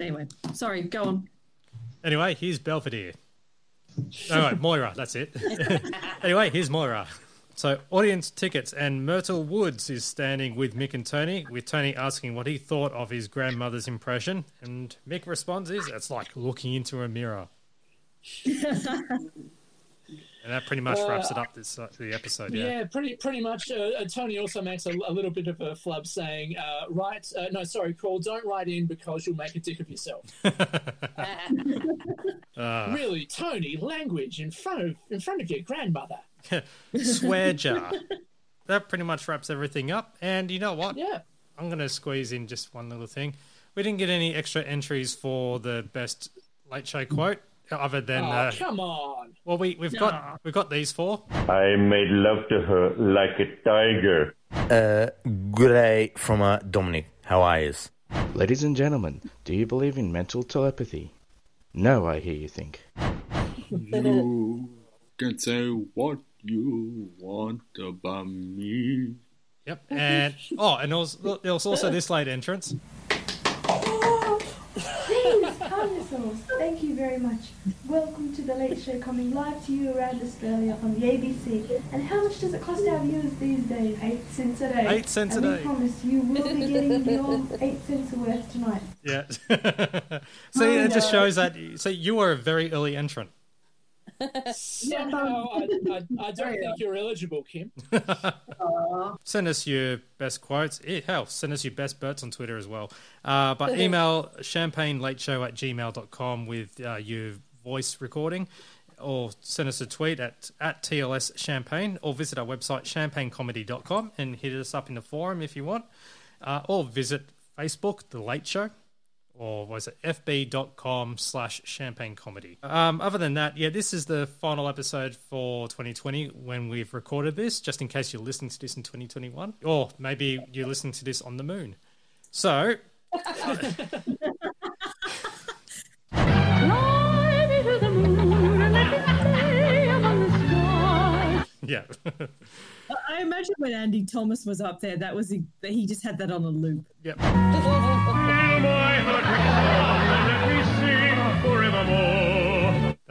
Anyway, sorry. Go on. Anyway, here's Belvedere. All right, Moira, that's it. anyway, here's Moira. So, audience tickets, and Myrtle Woods is standing with Mick and Tony, with Tony asking what he thought of his grandmother's impression. And Mick responds is, it's like looking into a mirror. and that pretty much wraps it up this uh, the episode, Yeah, yeah. pretty pretty much. Uh, uh, Tony also makes a, a little bit of a flub, saying, uh, "Write, uh, no, sorry, call. Don't write in because you'll make a dick of yourself." Ah. really, Tony, language in front of in front of your grandmother. Swear jar. That pretty much wraps everything up. And you know what? Yeah. I'm going to squeeze in just one little thing. We didn't get any extra entries for the best late show quote, other than oh, uh, come on. well, we we've got we've got these four. I made love to her like a tiger. Uh, good day from uh, Dominic. How are you? Ladies and gentlemen, do you believe in mental telepathy? No, I hear you think. You can say what you want about me. Yep. And oh, and there was, there was also this late entrance. Please calm yourselves. Thank you very much. Welcome to the Late Show coming live to you around Australia on the ABC. And how much does it cost our viewers these days? Eight cents a day. Eight cents a and day. we promise you will be getting your eight cents worth tonight. Yeah. so Oh, it just shows uh, that. So you were a very early entrant. Somehow, I, I, I don't think you're eligible, Kim. Send us your best quotes. Eh, Hell, send us your best Berts on Twitter as well. Uh, but email champagnelateshow at gmail.com with uh, your voice recording or send us a tweet at, at TLS Champagne or visit our website champagnecomedy.com and hit us up in the forum if you want. Uh, or visit Facebook, The Late Show, or was it fb.com slash champagne comedy. Um, other than that, yeah, this is the final episode for 2020 when we've recorded this, just in case you're listening to this in 2021, or maybe you're listening to this on the moon. So, Fly me to the moon and let me stay among the stars. yeah. I- I imagine when Andy Thomas was up there, that was he, he just had that on a loop. Yep.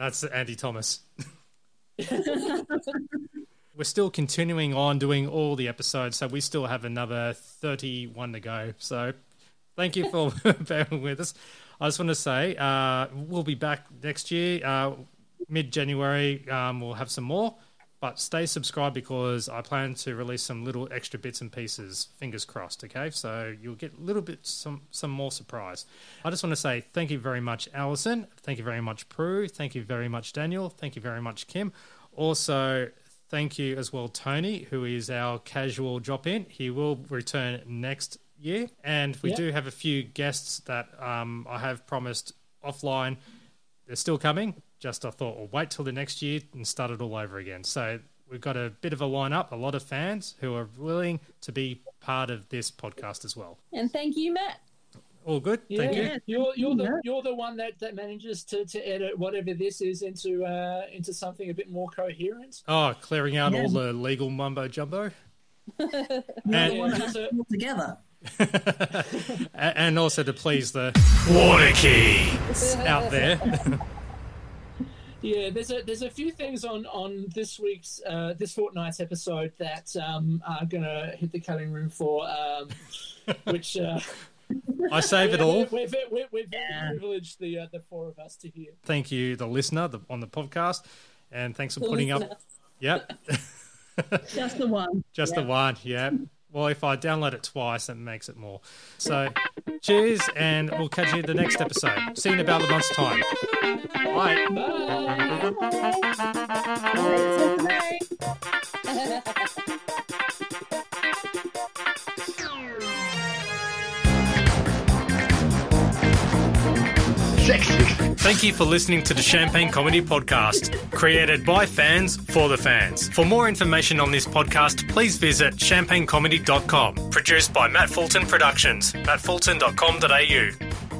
That's Andy Thomas. We're still continuing on doing all the episodes, so we still have another 31 to go. So thank you for bearing with us. I just want to say uh, we'll be back next year, uh, mid January. Um, we'll have some more. But stay subscribed because I plan to release some little extra bits and pieces. Fingers crossed. Okay, so you'll get a little bit some some more surprise. I just want to say thank you very much, Alison. Thank you very much, Prue. Thank you very much, Daniel. Thank you very much, Kim. Also, thank you as well, Tony, who is our casual drop in. He will return next year, and we Yeah. do have a few guests that um, I have promised offline. They're still coming. Just I thought we'll wait till the next year and start it all over again. So we've got a bit of a lineup, a lot of fans who are willing to be part of this podcast as well. And thank you, Matt. All good. Yeah, Thank you. you're you're the you're the one that, that manages to, to edit whatever this is into uh, into something a bit more coherent. Oh, clearing out Yeah. all the legal mumbo jumbo. Yeah, And- there's a- together. And also to please the water keys out there. Yeah, there's a there's a few things on on this week's uh, this fortnight's episode that um, are gonna hit the cutting room for, um, which uh, I save it we're- all. We're, we're, we're, we're very privileged, the uh, the four of us, to hear. Thank you, the listener the, on the podcast, and thanks for The putting listener. up. Yep, Just the one. just the one. Yeah. Well, if I download it twice, that makes it more. So, cheers, and we'll catch you in the next episode. See you in about a month's time. Bye. Bye. Bye. Thank you for listening to the Champagne Comedy Podcast, created by fans for the fans. For more information on this podcast, please visit champagnecomedy.com. Produced by Matt Fulton Productions, mattfulton.com.au.